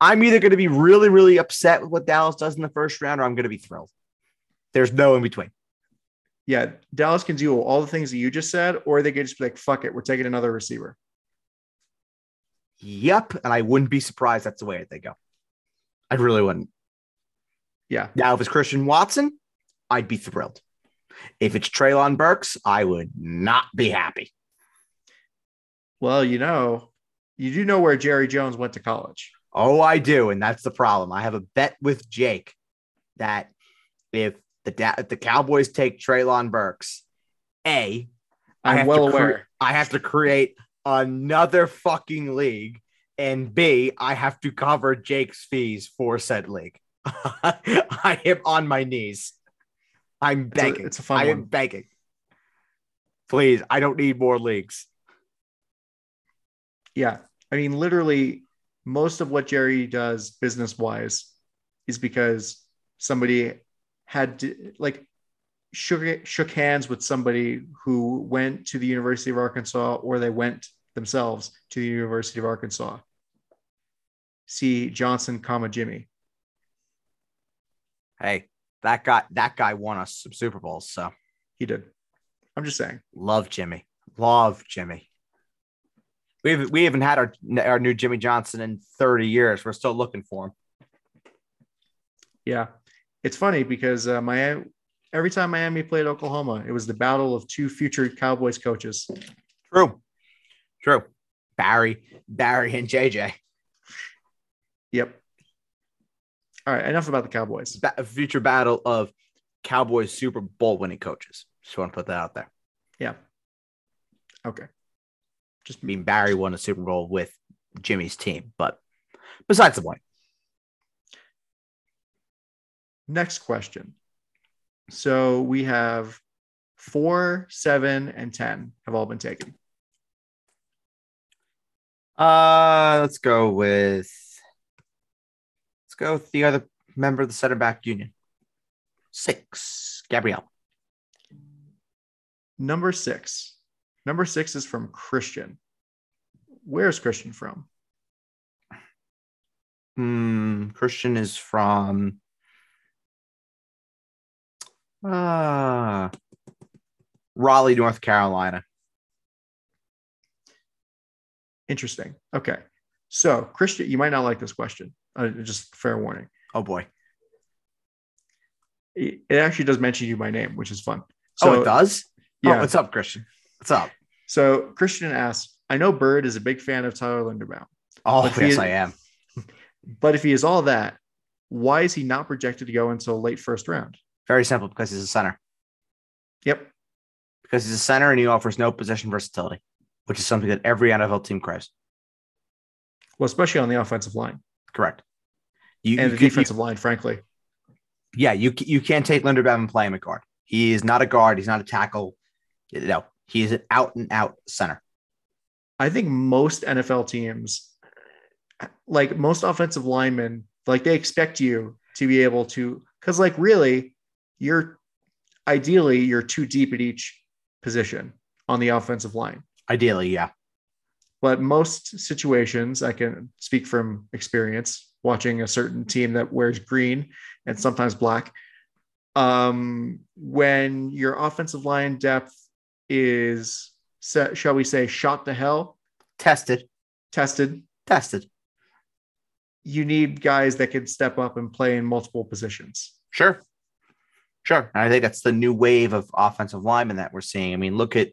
I'm either going to be really, really upset with what Dallas does in the first round or I'm going to be thrilled. There's no in between. Yeah, Dallas can do all the things that you just said, or they could just be like, fuck it, we're taking another receiver. Yep. And I wouldn't be surprised that's the way they go. I really wouldn't. Yeah. Now, if it's Christian Watson, I'd be thrilled. If it's Treylon Burks, I would not be happy. Well, you know, you do know where Jerry Jones went to college. Oh, I do, and that's the problem. I have a bet with Jake that if the if the Cowboys take Treylon Burks, a I'm well aware. Cre- I have to create another fucking league, and B I have to cover Jake's fees for said league. I am on my knees. I'm begging. It's a, it's a fun I one. am begging. Please, I don't need more leagues. Yeah. I mean, literally, most of what Jerry does business wise is because somebody had to, like, shook, shook hands with somebody who went to the University of Arkansas or they went themselves to the University of Arkansas. See Johnson, comma Jimmy hey, that guy that guy won us some Super Bowls. So he did. I'm just saying. Love Jimmy. Love Jimmy. We haven't, we haven't had our our new Jimmy Johnson in 30 years. We're still looking for him. Yeah, it's funny because uh, Miami. Every time Miami played Oklahoma, it was the battle of two future Cowboys coaches. True. True. Barry, Barry, and JJ. Yep. All right, enough about the Cowboys. Ba- future battle of Cowboys Super Bowl winning coaches. Just want to put that out there. Yeah. Okay. Just I mean, Barry won a Super Bowl with Jimmy's team, but besides the point. next question. So we have four, seven, and ten have all been taken. Uh, let's go with go with the other member of the center back union. Six, Gabriel. Number six. Number six is from Christian. Where's Christian from? Hmm, Christian is from uh Raleigh, North Carolina. Interesting. Okay. So, Christian, you might not like this question. Uh, just fair warning. Oh boy. It, it actually does mention you by name, which is fun. So, oh, it does? Yeah. Oh, what's up, Christian? What's up? So, Christian asks I know Bird is a big fan of Tyler Linderbaum, Oh, yes, he- I am. but if he is all that, why is he not projected to go until late first round? Very simple because he's a center. Yep. Because he's a center and he offers no position versatility, which is something that every NFL team craves. Well, especially on the offensive line Correct. You, and you the can- you- defensive line, frankly. yeah, you you can't take Linderbaum and play him at guard. He is not a guard. He's not a tackle. No, he's an out and out center. I think most NFL teams, like most offensive linemen, like they expect you to be able to, because like really, you're ideally you're too deep at each position on the offensive line. Ideally, yeah. But most situations, I can speak from experience watching a certain team that wears green and sometimes black. Um, when your offensive line depth is, set, shall we say, shot to hell, Tested, tested, tested. you need guys that can step up and play in multiple positions. Sure, sure. And I think that's the new wave of offensive linemen that we're seeing. I mean, look at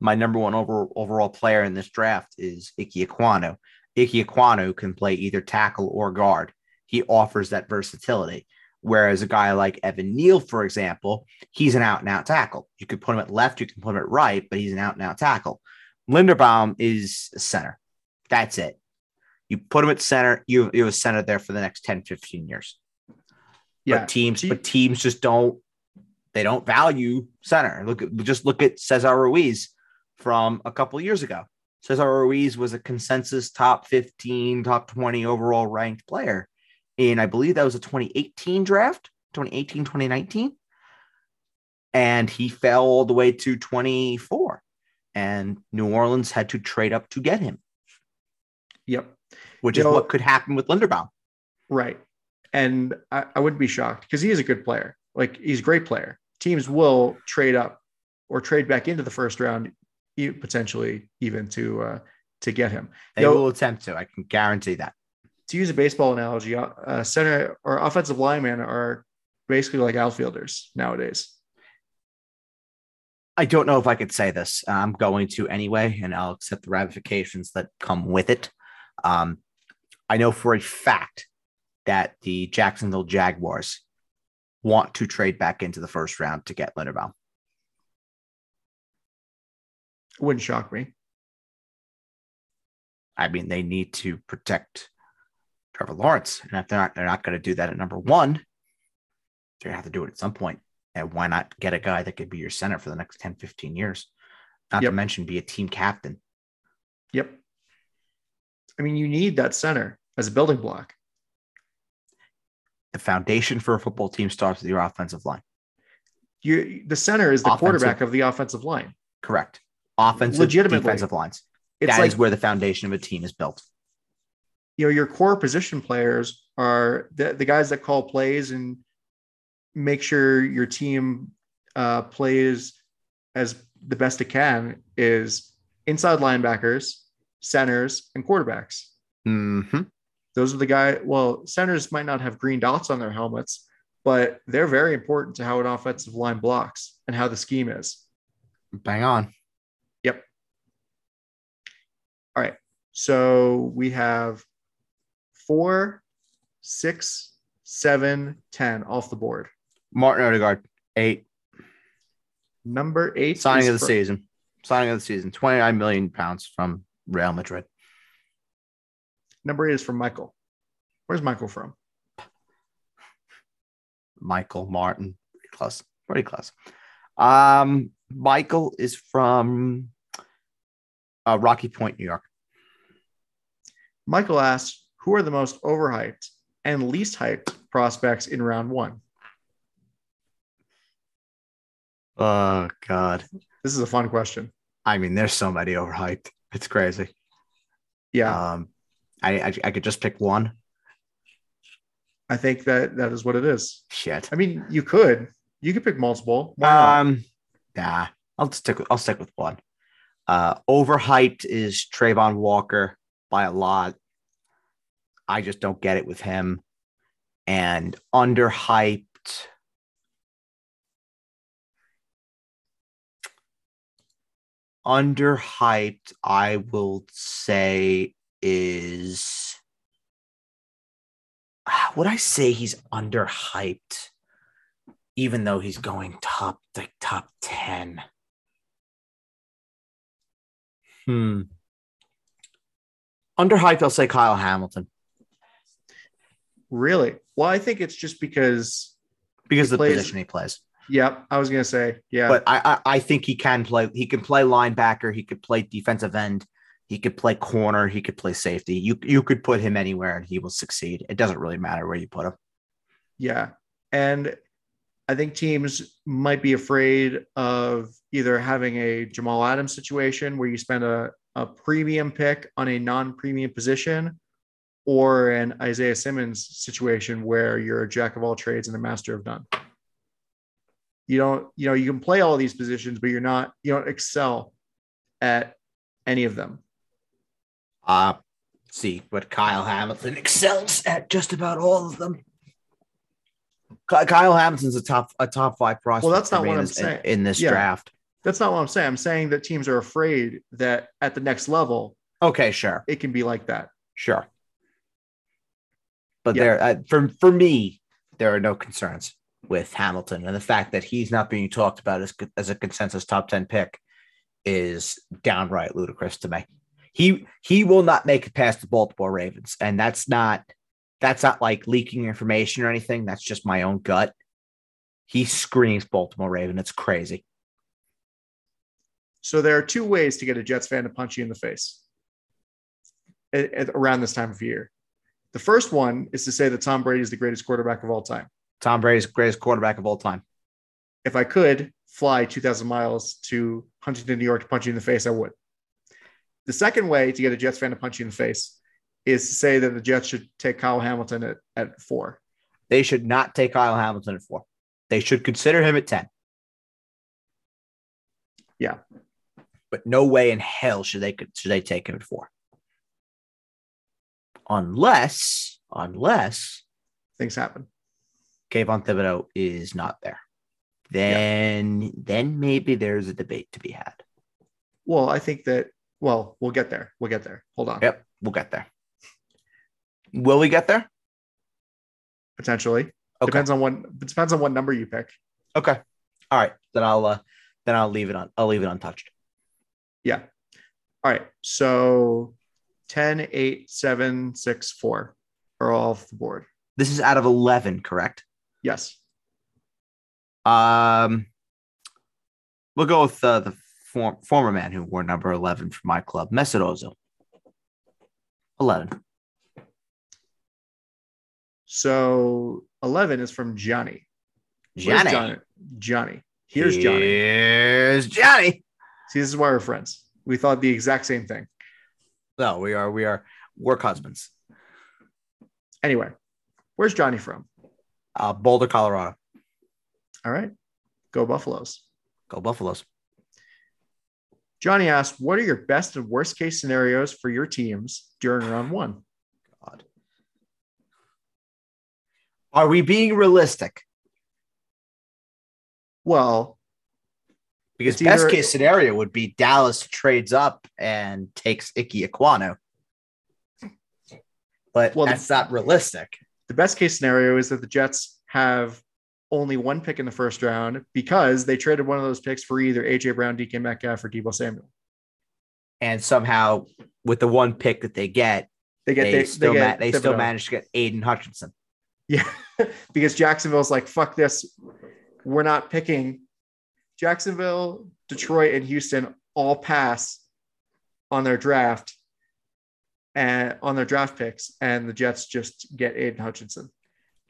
my number one over, overall player in this draft is Ike Ekwonu. Ike Ekwonu can play either tackle or guard. He offers that versatility. Whereas a guy like Evan Neal, for example, he's an out and out tackle. You could put him at left, you can put him at right, but he's an out and out tackle. Linderbaum is a center. That's it. You put him at center, you, you have a center there for the next 10, 15 years. Yeah. But teams, but teams just don't they don't value center. Look at just look at Cesar Ruiz from a couple years ago. Cesar Ruiz was a consensus top 15, top 20 overall ranked player. And I believe that was a 2018 draft, 2018, 2019. And he fell all the way to 24. And New Orleans had to trade up to get him, Yep. which You is know- what could happen with Linderbaum. Right. And I, I wouldn't be shocked because he is a good player. Like he's a great player. Teams will trade up or trade back into the first round, potentially even to uh, to get him. They Yo- will attempt to. I can guarantee that. To use a baseball analogy, uh, center or offensive linemen are basically like outfielders nowadays. I don't know if I could say this. I'm going to anyway, and I'll accept the ramifications that come with it. Um, I know for a fact that the Jacksonville Jaguars want to trade back into the first round to get Linderbaum. Wouldn't shock me. I mean, they need to protect Trevor Lawrence, and if they're not, they're not going to do that at number one. They're going to have to do it at some point. And why not get a guy that could be your center for the next 10, 15 years? Not Yep. to mention be a team captain. Yep. I mean, you need that center as a building block. The foundation for a football team starts with your offensive line. You the center is the Offensive. quarterback of the offensive line. Correct. Offensive, defensive lines. It's That is like where the foundation of a team is built. you know your core position players are the, the guys that call plays and make sure your team uh, plays as the best it can is inside linebackers, centers, and quarterbacks. hmm Those are the guy. Well, centers might not have green dots on their helmets, but they're very important to how an offensive line blocks and how the scheme is. Bang on. All right. So we have four, six, seven, ten off the board. Martin Odegaard, eight. Number eight. Signing of the fr- season. Signing of the season. 29 million pounds from Real Madrid. Number eight is from Michael. Where's Michael from? Michael Martin. Pretty close. Pretty close. Um, Michael is from uh, Rocky Point, New York. Michael asks, who are the most overhyped and least hyped prospects in round one? Oh God. This is a fun question. I mean, there's so many overhyped. It's crazy. Yeah, Um, I, I I could just pick one. I think that that is what it is. Shit. I mean, you could, you could pick multiple. Why not? Um, nah. I'll stick with I'll stick with one. Uh, overhyped is Travon Walker by a lot. I just don't get it with him. And underhyped. Underhyped, I will say, is would I say he's underhyped, even though he's going top like top 10? Hmm. Underhyped, I'll say Kyle Hamilton really? Well, I think it's just because. because of the plays- position he plays. Yep, I was gonna say, yeah, But I, I I think he can play. He can play linebacker. He could play defensive end. He could play corner. He could play safety. You you could put him anywhere and he will succeed. It doesn't really matter where you put him. Yeah. And I think teams might be afraid of either having a Jamal Adams situation where you spend a, a premium pick on a non premium position or an Isaiah Simmons situation where you're a jack of all trades and a master of none. You don't, you know, you can play all these positions, but you're not, you don't excel at any of them. Uh see, but Kyle Hamilton excels at just about all of them. Ky- Kyle Hamilton's a top a top five prospect. Well, that's not what I'm this, in- saying. in this Yeah. draft. That's not what I'm saying. I'm saying that teams are afraid that at the next level, Okay, sure, it can be like that. sure. But Yeah. there, uh, for for me, there are no concerns with Hamilton, and the fact that he's not being talked about as as a consensus top ten pick is downright ludicrous to me. He he will not make it past the Baltimore Ravens, and that's not that's not like leaking information or anything. That's just my own gut. He screams Baltimore Raven. It's crazy. So there are two ways to get a Jets fan to punch you in the face at, at- around this time of year. The first one is to say that Tom Brady is the greatest quarterback of all time. Tom Brady's greatest quarterback of all time. If I could fly 2,000 miles to Huntington, New York to punch you in the face, I would. The second way to get a Jets fan to punch you in the face is to say that the Jets should take Kyle Hamilton at, at four. They should not take Kyle Hamilton at four. They should consider him at 10. Yeah. But no way in hell should they should they take him at four. Unless, unless Things happen. Kayvon Thibodeaux is not there. Then then maybe there's a debate to be had. Well, I think that, well, we'll get there. We'll get there. Hold on. Yep, we'll get there. Will we get there? Potentially. Okay. Depends on what depends on what number you pick. Okay. All right. Then I'll uh then I'll leave it on I'll leave it untouched. Yeah. All right. So 10, 8, 7, 6, 4 are all off the board. This is out of 11, correct? Yes. Um, we'll go with uh, the form, former man who wore number 11 for my club, Mesut Ozil. 11. So 11 is from Johnny. Johnny. Johnny. Johnny. Here's Johnny. Here's Johnny. See, this is why we're friends. We thought the exact same thing. No, we are we are work husbands. Anyway, where's Johnny from? Uh, Boulder, Colorado. All right. Go Buffaloes. Go Buffaloes. Johnny asked, "What are your best and worst case scenarios for your teams during round one?" God. Are we being realistic? Well, Because best either- case scenario would be Dallas trades up and takes Icky Ekwonu. But Well, the- that's not realistic. the best case scenario is that the Jets have only one pick in the first round because they traded one of those picks for either AJ Brown, DK Metcalf, or Deebo Samuel. And somehow, with the one pick that they get, They get they, they, still they, ma- they still Thibodeaux. managed to get Aidan Hutchinson. Yeah, because Jacksonville's like, fuck this. We're not picking. Jacksonville, Detroit, and Houston all pass on their draft and on their draft picks, and the Jets just get Aidan Hutchinson.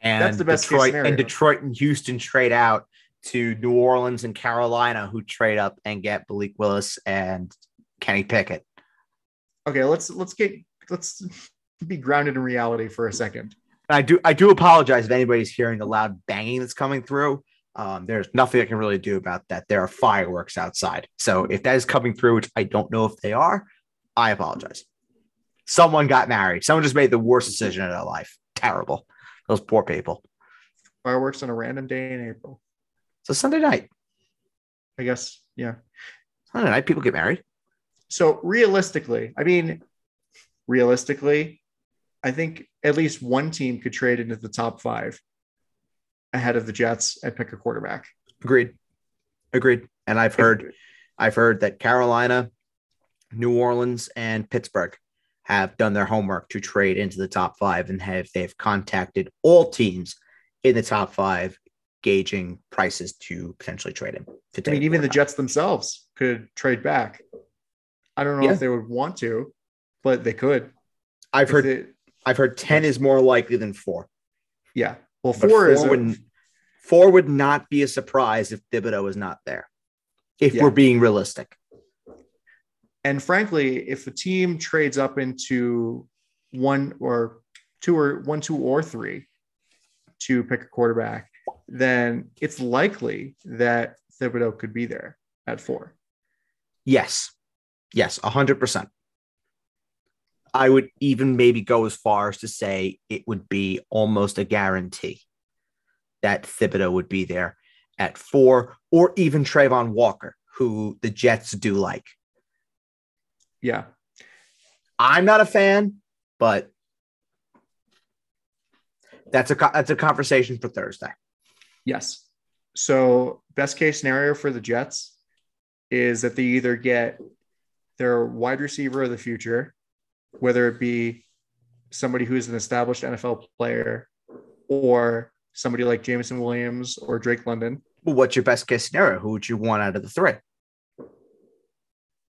And That's the best case Detroit scenario. and Detroit and Houston trade out to New Orleans and Carolina, who trade up and get Malik Willis and Kenny Pickett. Okay, let's let's get let's be grounded in reality for a second. I do I do apologize if anybody's hearing the loud banging that's coming through. Um, there's nothing I can really do about that. There are fireworks outside. So if that is coming through, which I don't know if they are, I apologize. Someone got married. Someone just made the worst decision in their life. Terrible. Those poor people. Fireworks on a random day in April. So Sunday night. I guess, yeah. Sunday night, people get married. So realistically, I mean, realistically, I think at least one team could trade into the top five ahead of the Jets and pick a quarterback. Agreed. Agreed. And I've heard I've heard that Carolina, New Orleans, and Pittsburgh have done their homework to trade into the top five and have they've contacted all teams in the top five, gauging prices to potentially trade him. I mean, even the. Jets themselves could trade back. I don't know Yeah. if they would want to, but they could. I've If heard they- I've heard ten is more likely than four. yeah. Well, But four is a- would, four would not be a surprise if Thibodeaux is not there. If Yeah. we're being realistic. and frankly, if a team trades up into one or two or one, two or three to pick a quarterback, then it's likely that Thibodeaux could be there at four. Yes. Yes, A 100%. I would even maybe go as far as to say it would be almost a guarantee that Thibodeaux would be there at four, or even Travon Walker, who the Jets do like. Yeah. I'm not a fan, but that's a that's a conversation for Thursday. Yes. So best case scenario for the Jets is that they either get their wide receiver of the future, whether it be somebody who's an established NFL player or somebody like Jameson Williams or Drake London. Well, what's your best case scenario? Who would you want out of the three?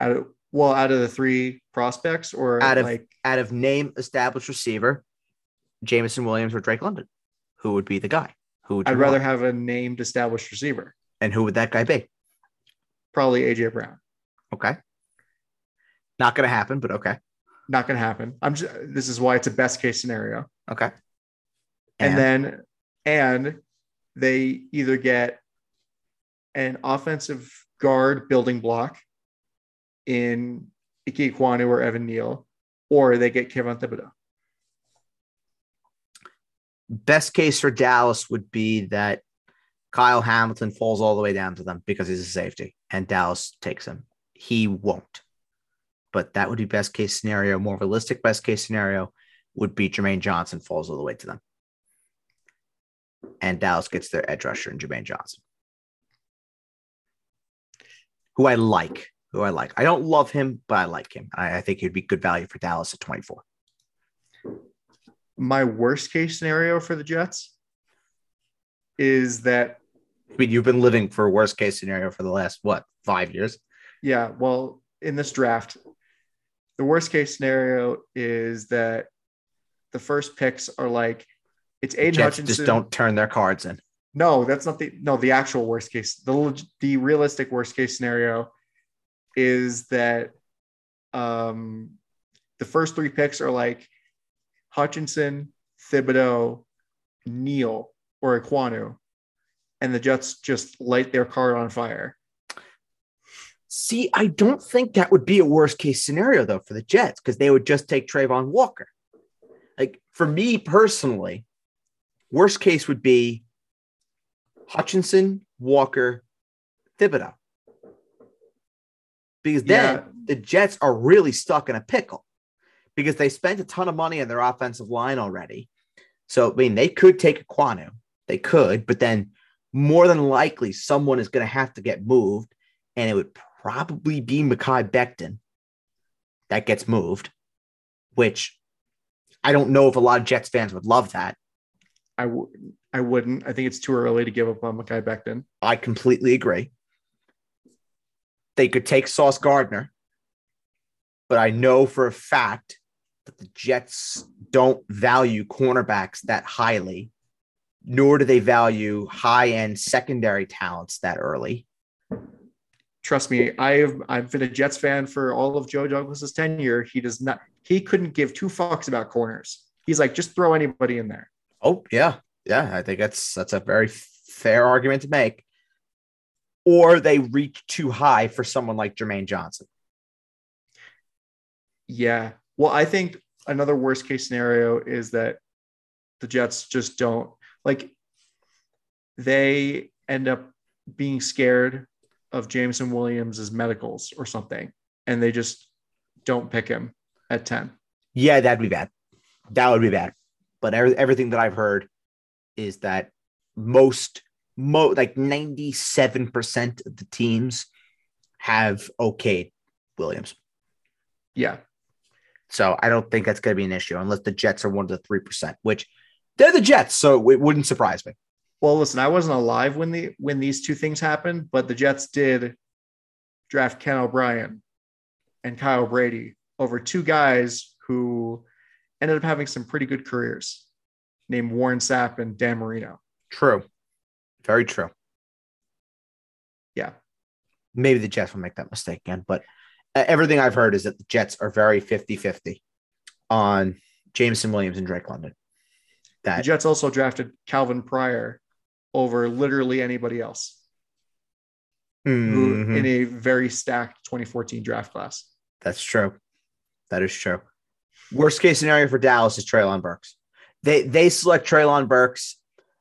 Out of well, out of the three prospects, or Out of- like Out of name established receiver, Jameson Williams or Drake London, who would be the guy? Who would I'd rather want? have a named established receiver, and who would that guy be? probably AJ Brown. Okay. Not going to happen, but okay. Not going to happen. I'm just. This is why it's a best case scenario. Okay. and then and they either get an offensive guard building block in Ike Ekwonu or Evan Neal, or they get Kayvon Thibodeaux. best case for Dallas would be that Kyle Hamilton falls all the way down to them because he's a safety and Dallas takes him. He won't. But that would be best case scenario. More realistic best case scenario would be Jermaine Johnson falls all the way to them. And Dallas gets their edge rusher in Jermaine Johnson. Who I like. Who I like. I don't love him, but I like him. I, I think he'd be good value for Dallas at 24. My worst case scenario for the Jets is that I mean, you've been living for a worst case scenario for the last what five years? yeah, well, in this draft, the worst case scenario is that the first picks are like it's Aidan Jets Hutchinson. just don't turn their cards in. No, that's not the no the actual worst case. The the realistic worst case scenario is that um the first three picks are like Hutchinson, Thibodeaux, Neal, or Ekwonu, and the Jets just light their car on fire. See, I don't think that would be a worst case scenario though for the Jets because they would just take Travon Walker. Like for me personally, worst case would be Hutchinson, Walker, Thibodeaux. Because then Yeah. the Jets are really stuck in a pickle because they spent a ton of money on their offensive line already. So, I mean, they could take a Quanu, they could, but then more than likely someone is going to have to get moved, and it would probably be Mekhi Becton that gets moved, which I don't know if a lot of Jets fans would love that. I w- I wouldn't. I think it's too early to give up on Mekhi Becton. I completely agree. They could take Sauce Gardner, but I know for a fact that the Jets don't value cornerbacks that highly, nor do they value high end secondary talents that early. Trust me, I've I've been a Jets fan for all of Joe Douglas's tenure. He does not. He couldn't give two fucks about corners. He's like, just throw anybody in there. Oh, yeah. Yeah. I think that's that's a very fair argument to make. Or they reach too high for someone like Jermaine Johnson. Yeah. Well, I think another worst case scenario is that the Jets just don't like they end up being scared of Jameson Williams' medicals or something, and they just don't pick him at 10. Yeah, that'd be bad. That would be bad. But every, everything that I've heard is that most, mo like 97% of the teams have okayed Williams. Yeah. So I don't think that's going to be an issue unless the Jets are one of the 3%, which they're the Jets. So it wouldn't surprise me. Well, listen, I wasn't alive when the when these two things happened, but the Jets did draft Ken O'Brien and Kyle Brady over two guys who ended up having some pretty good careers, named Warren Sapp and Dan Marino. True. Very true. Yeah. Maybe the Jets will make that mistake again. But everything I've heard is that the Jets are very 50 50 on Jameson Williams and Drake London. That The Jets also drafted Calvin Pryor over literally anybody else Mhm. in a very stacked 2014 draft class. That's true. That is true. Worst case scenario for Dallas is Treylon Burks. They they select Treylon Burks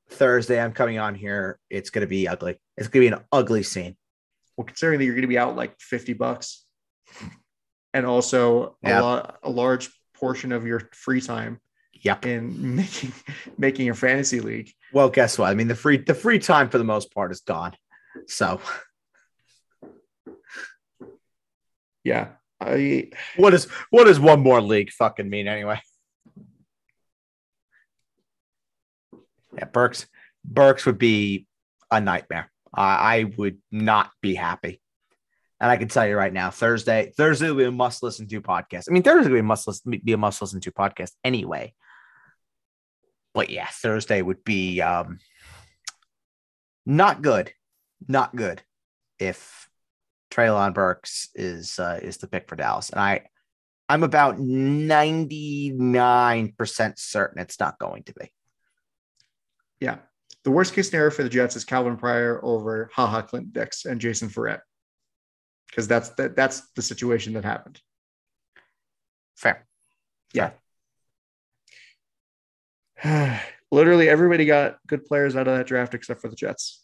Thursday. I'm coming on here. It's going to be ugly. It's going to be an ugly scene. Well, considering that you're going to be out like 50 bucks and also Yeah. a lot a large portion of your free time Yep. in making making a fantasy league. Well, guess what? I mean, the free the free time for the most part is gone. So Yeah. I what is what does one more league fucking mean anyway? Yeah, Burks Burks would be a nightmare. I I would not be happy. And I can tell you right now, Thursday, Thursday will be a must listen to podcast. I mean, Thursday will be a must listen, be a must listen to podcast anyway. But yeah, Thursday would be um not good, not good if Treylon Burks is uh, is the pick for Dallas, and I I'm about ninety nine percent certain it's not going to be. yeah. The worst case scenario for the Jets is Calvin Pryor over Ha Ha Clinton-Dix and Jason Verrett. Because that's that, that's the situation that happened. Fair. Literally everybody got good players out of that draft except for the Jets.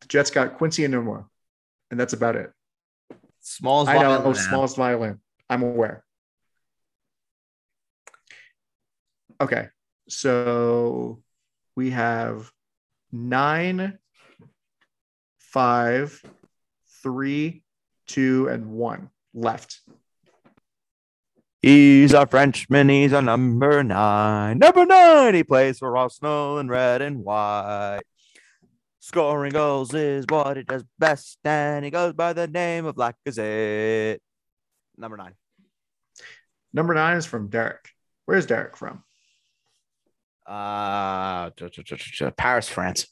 The Jets got Quincy and Enunwa, and that's about it. Small as I know, violin oh, smallest violin. I'm aware. Okay, so we have nine, five, three, two, and one left. He's a Frenchman. He's a number nine. Number nine. He plays for Arsenal in red and white. Scoring goals is what he does best, and he goes by the name of Lacazette. Number nine. Number nine is from Derek. Where's Derek from? Uh, Paris, France.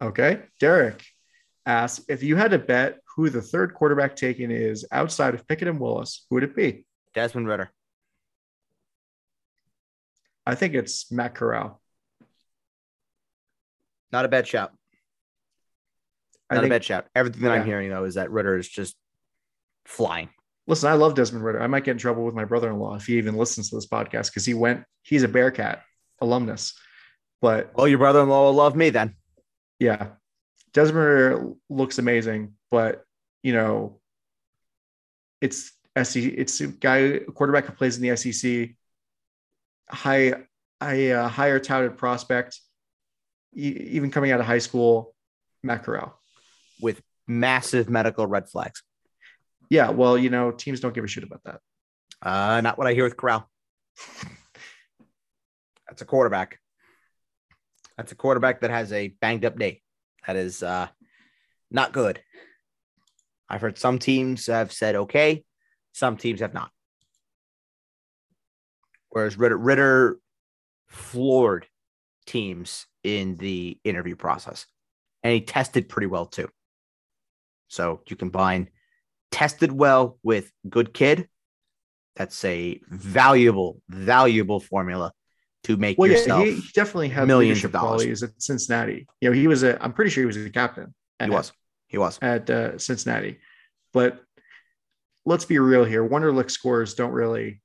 Okay. Derek asks if you had to bet who the third quarterback taken is outside of Pickett and Willis, who would it be? Desmond Ridder. I think it's Matt Corral. Not a bad shout. I Not a think, bad shout. Everything that I'm hearing though is that Ridder is just flying. listen, I love Desmond Ridder. I might get in trouble with my brother-in-law if he even listens to this podcast because he went, he's a Bearcat alumnus. But Well, your brother-in-law will love me then. yeah, Desmond looks amazing, but you know, it's SEC, it's a guy, a quarterback who plays in the SEC, high, a uh, higher touted prospect, e- even coming out of high school, Matt Corral. with massive medical red flags. Yeah, well, you know, teams don't give a shit about that. Uh, not what I hear with Corral. That's a quarterback. That's a quarterback that has a banged up knee. That is uh, not good. I've heard some teams have said okay, some teams have not. Whereas Ridder, Ridder floored teams in the interview process, and he tested pretty well too. So you combine tested well with good kid. That's a valuable, valuable formula to make Well, yourself. yeah, he, definitely had millions of dollars. qualities at Cincinnati. You know, he was a. I'm pretty sure he was a captain. he was. He was. at uh, Cincinnati. But let's be real here. Wonderlic scores don't really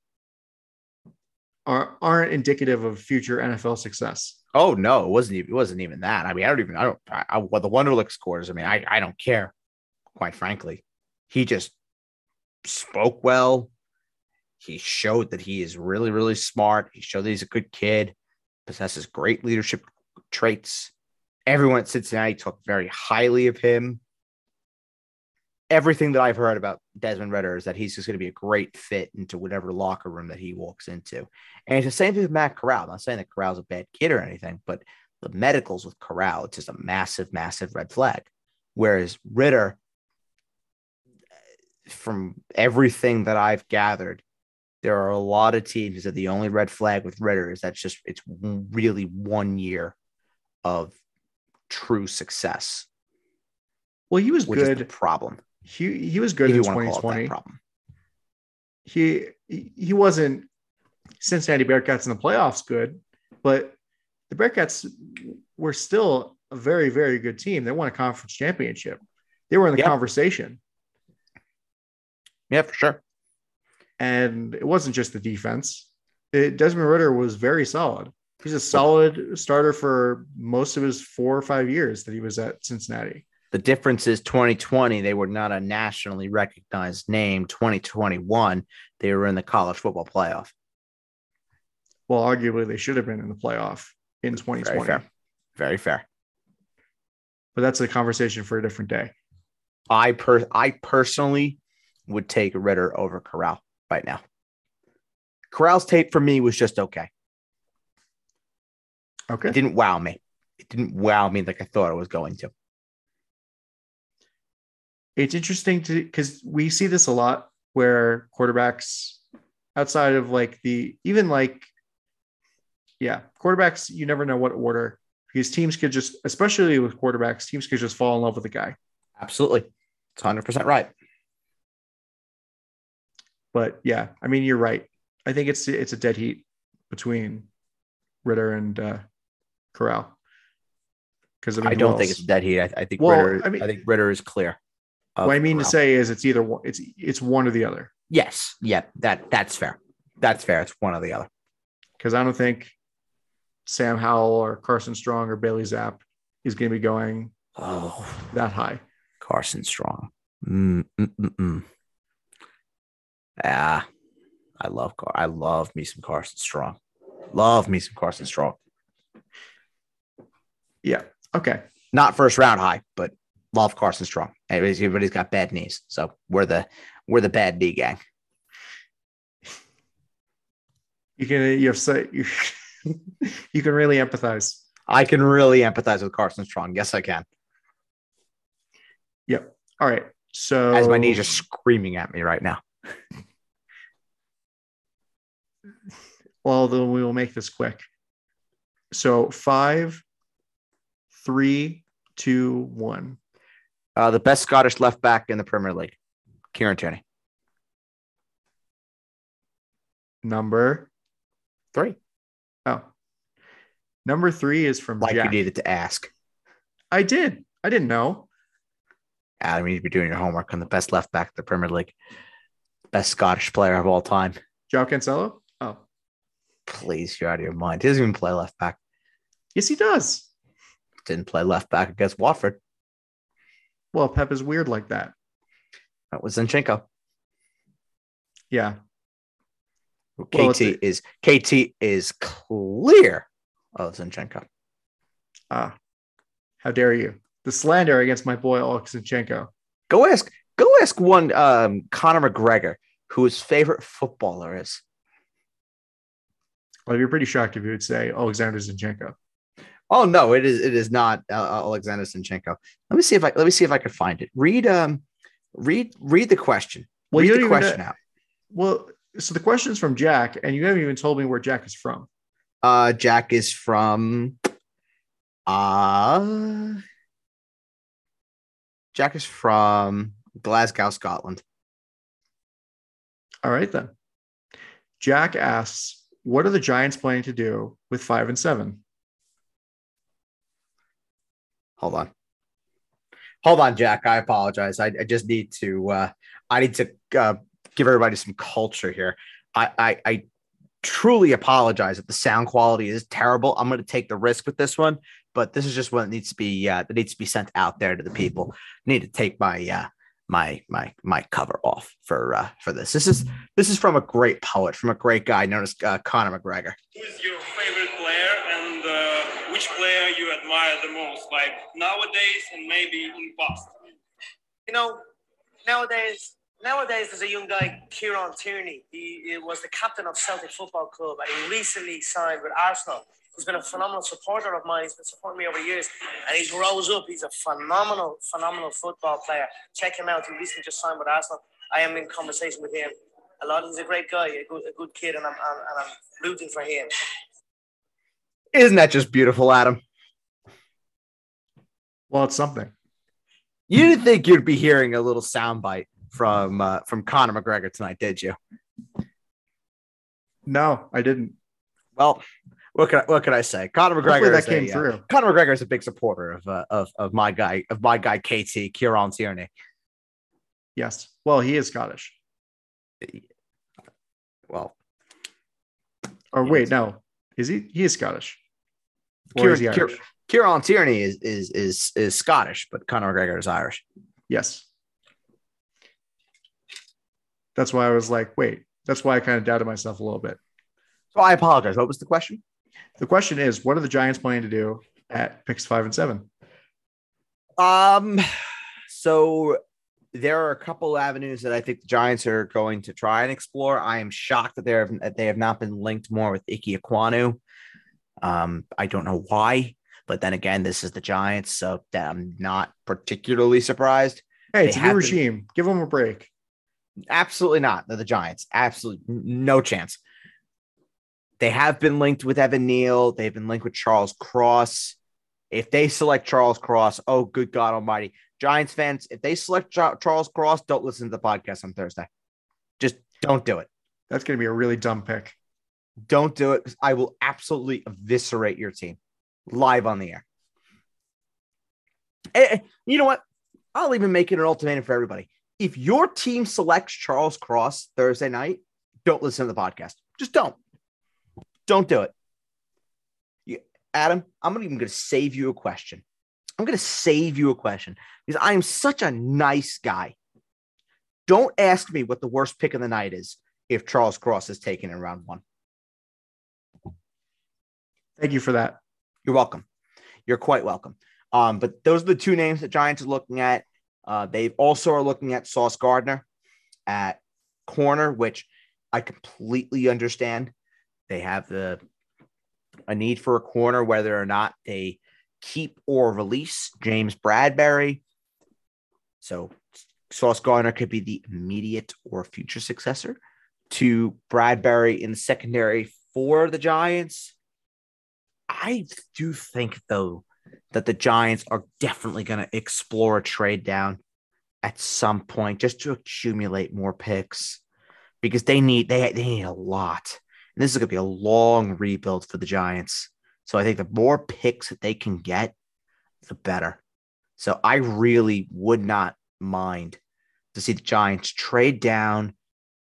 are aren't indicative of future NFL success. Oh no, it wasn't. Even, it wasn't even that. I mean, I don't even. I don't. I, I, what the Wonderlic scores. I mean, I. I don't care. Quite frankly, he just spoke well. He showed that he is really, really smart. He showed that he's a good kid, possesses great leadership traits. Everyone at Cincinnati talked very highly of him. Everything that I've heard about Desmond Ridder is that he's just going to be a great fit into whatever locker room that he walks into. And it's the same thing with Matt Corral. I'm not saying that Corral's a bad kid or anything, but the medicals with Corral, it's just a massive, massive red flag. Whereas Ridder, from everything that I've gathered, there are a lot of teams that the only red flag with Ridder is that's just it's really one year of true success, Well, he was which is the good. problem. He he was good in you want to call it 2020. problem. He he wasn't Cincinnati Bearcats in the playoffs good, but the Bearcats were still a very very good team. They won a conference championship. They were in the Yeah. conversation. Yeah, for sure. And it wasn't just the defense. It, Desmond Ridder was very solid. He's a solid starter for most of his four or five years that he was at Cincinnati. The difference is 2020, they were not a nationally recognized name. 2021, they were in the college football playoff. Well, arguably they should have been in the playoff in Very 2020, fair. Very fair. but that's a conversation for a different day. I per I personally would take Ridder over Corral right now. Corral's tape for me was just okay. Okay. It didn't wow me. It didn't wow me like I thought it was going to. It's interesting to because we see this a lot where quarterbacks outside of like the even like yeah, quarterbacks, you never know what order because teams could just, especially with quarterbacks, teams could just fall in love with a guy. Absolutely. It's 100% right. But yeah, I mean, you're right. I think it's it's a dead heat between Ridder and uh, Corral. Because I, mean, I don't who think else? it's dead heat. I, I think Well, Ridder. I mean, I, think Ridder is clear. What I mean to say is it's either one. It's it's one or the other. yes, yeah, that that's fair. That's fair. It's one or the other. Because I don't think Sam Howell or Carson Strong or Bailey Zappe is going to be going Oh, that high. Carson Strong. Mm, mm, mm, mm. Ah, I love Car. I love me some Carson Strong. Love me some Carson Strong. Yeah. Okay. Not first round high, but love Carson Strong. Everybody's, everybody's got bad knees, so we're the we're the bad knee gang. You can you have so you, you can really empathize. I can really empathize with Carson Strong. Yes, I can. Yep. All right. So As my knees are screaming at me right now. Well, then we will make this quick. So five, three, two, one. Uh, the best Scottish left back in the Premier League, Kieran Tierney. Number Three. oh, number three is from Like Jack. you needed to ask. I did. I didn't know. Adam, you need to be doing your homework on the best left back of the Premier League, best Scottish player of all time. Joe Cancelo? Oh, Please, you're out of your mind. He doesn't even play left back. yes, he does. Didn't play left back against Watford. Well, Pep is weird like that. That was Zinchenko. Yeah. KT Well, a- is KT is clear of Zinchenko. Ah, how dare you? The slander against my boy Alex Oleksinchenko. Go ask, go ask one um, Conor McGregor who his favorite footballer is. I'd be pretty shocked if you would say Alexander Zinchenko. Oh no, it is it is not uh, Alexander Zinchenko. Let me see if I let me see if I can find it. Read um read read the question. Well, read you the question know- out. Well, so the question's from Jack, and you haven't even told me where Jack is from. Uh Jack is from uh Jack is from Glasgow, Scotland. All right, then. Jack asks, What are the Giants planning to do with five and seven? Hold on. Hold on, Jack. I apologize. I, I just need to uh I need to uh, give everybody some culture here. I, I I truly apologize if the sound quality is terrible. I'm going to take the risk with this one, but this is just what needs to be uh, that needs to be sent out there to the people. I need to take my uh, my my my cover off for uh, for this. This is this is from a great poet, from a great guy known as uh, Conor McGregor. Who is your favorite player and uh, which player you admire the most, like nowadays and maybe in past? you know, nowadays, nowadays there's a young guy, Kieran Tierney. He, he was the captain of Celtic Football Club, and he recently signed with Arsenal. He's been a phenomenal supporter of mine. He's been supporting me over years, and he's rose up. He's a phenomenal, phenomenal football player. Check him out. He recently just signed with Arsenal. I am in conversation with him a lot. He's a great guy, a good, a good kid, and I'm, I'm, and I'm rooting for him. Isn't that just beautiful, Adam? Well, it's something. You didn't think you'd be hearing a little soundbite from uh, from Conor McGregor tonight, did you? No, I didn't. Well, what can I, what can I say? Conor McGregor that is came a, uh, through. Conor McGregor is a big supporter of uh, of of my guy of my guy KT Kieran Tierney. Yes. Well, he is Scottish. Well, Or wait, no. Is he? He is Scottish. Kieran, is Kieran, Kieran Tierney is is is is Scottish, but Conor McGregor is Irish. Yes. That's why I was like, wait. That's why I kind of doubted myself a little bit. So I apologize. What was the question? The question is, what are the Giants planning to do at picks five and seven? Um, so there are a couple avenues that I think the Giants are going to try and explore. I am shocked that they're that they have not been linked more with Ike Ekwonu. Um, I don't know why, but then again, this is the Giants, so I'm not particularly surprised. Hey, it's They a new have regime. Give them a break. Absolutely not. They're the Giants. Absolutely no chance. They have been linked with Evan Neal. They've been linked with Charles Cross. If they select Charles Cross, oh, good God Almighty. Giants fans, if they select Charles Cross, don't listen to the podcast on Thursday. Just don't do it. That's going to be a really dumb pick. Don't do it I will absolutely eviscerate your team live on the air. Eh, eh, you know what? I'll even make it an ultimatum for everybody. If your team selects Charles Cross Thursday night, don't listen to the podcast. Just don't. Don't do it. You, Adam, I'm not even going to save you a question. I'm going to save you a question because I am such a nice guy. Don't ask me what the worst pick of the night is if Charles Cross is taken in round one. Thank you for that. You're welcome. You're quite welcome. Um, but those are the two names that Giants are looking at. Uh, they also are looking at Sauce Gardner at corner, which I completely understand. They have the a need for a corner, whether or not they keep or release James Bradberry. So Sauce Gardner could be the immediate or future successor to Bradberry in the secondary for the Giants. I do think though that the Giants are definitely going to explore a trade down at some point just to accumulate more picks because they need they, they need a lot. And this is going to be a long rebuild for the Giants. So I think the more picks that they can get, the better. So I really would not mind to see the Giants trade down,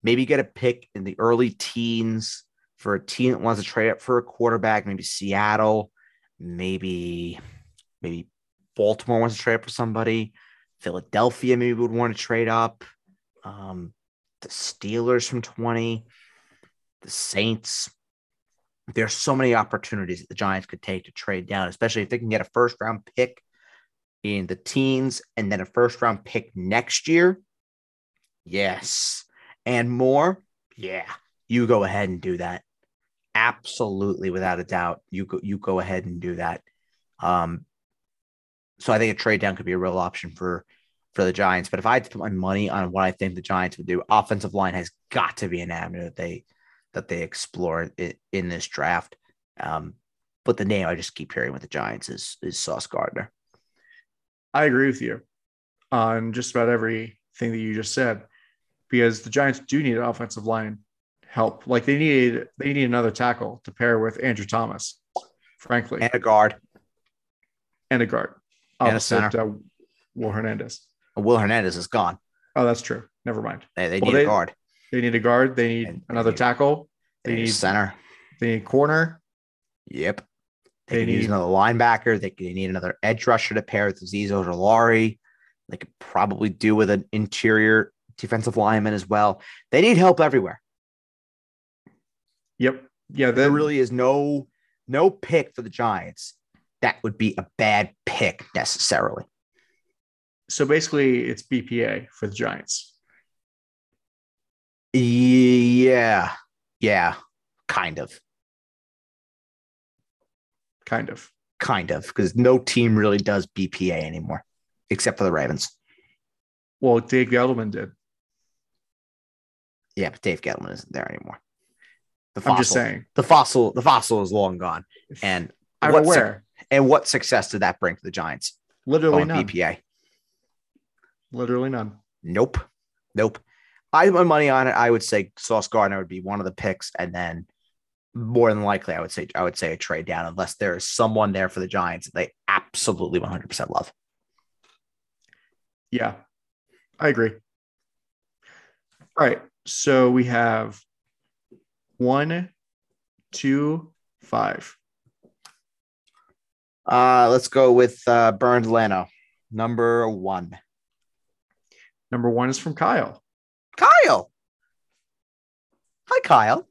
maybe get a pick in the early teens for a team that wants to trade up for a quarterback, maybe Seattle, maybe maybe Baltimore wants to trade up for somebody, Philadelphia maybe would want to trade up, um, the Steelers from 20, the Saints. There's so many opportunities that the Giants could take to trade down, especially if they can get a first round pick in the teens and then a first round pick next year. Yes. And more. Yeah. You go ahead and do that. Absolutely, without a doubt. You go you go ahead and do that. Um, so I think a trade down could be a real option for for the Giants. But if I had to put my money on what I think the Giants would do, offensive line has got to be an avenue that they that they explore in, in this draft. Um, but the name I just keep hearing with the Giants is is Sauce Gardner. I agree with you on just about everything that you just said because the Giants do need an offensive line help. Like they need they need another tackle to pair with Andrew Thomas, frankly, And a guard. and a guard. And a opposite, center. Uh, Will Hernandez. Will Hernandez is gone. Oh, that's true. Never mind. They, they Well, need they- a guard. They need a guard. They need And they another need- tackle. They, They need need center. they need corner. Yep. They, They use need- another linebacker. They, they need another edge rusher to pair with Azeez Ojulari. They could probably do with an interior defensive lineman as well. They need help everywhere. Yep. Yeah. There really is no no pick for the Giants that would be a bad pick necessarily. So basically, it's BPA for the Giants. Yeah. Yeah. Kind of. Kind of. Kind of. Because no team really does BPA anymore, except for the Ravens. Well, Dave Gettleman did. Yeah, but Dave Gettleman isn't there anymore. The I'm just saying. the fossil the fossil is long gone. And I'm what aware. and what success did that bring to the Giants? Literally none. BPA. Literally none. Nope. Nope. I have my money on it. I would say Sauce Gardner would be one of the picks, and then more than likely, I would say I would say a trade down unless there is someone there for the Giants that they absolutely 100 percent love. Yeah, I agree. All right. So we have one, two, five. Uh, let's go with uh, Bernd Leno, number one. Number one is from Kyle. Kyle. Hi, Kyle.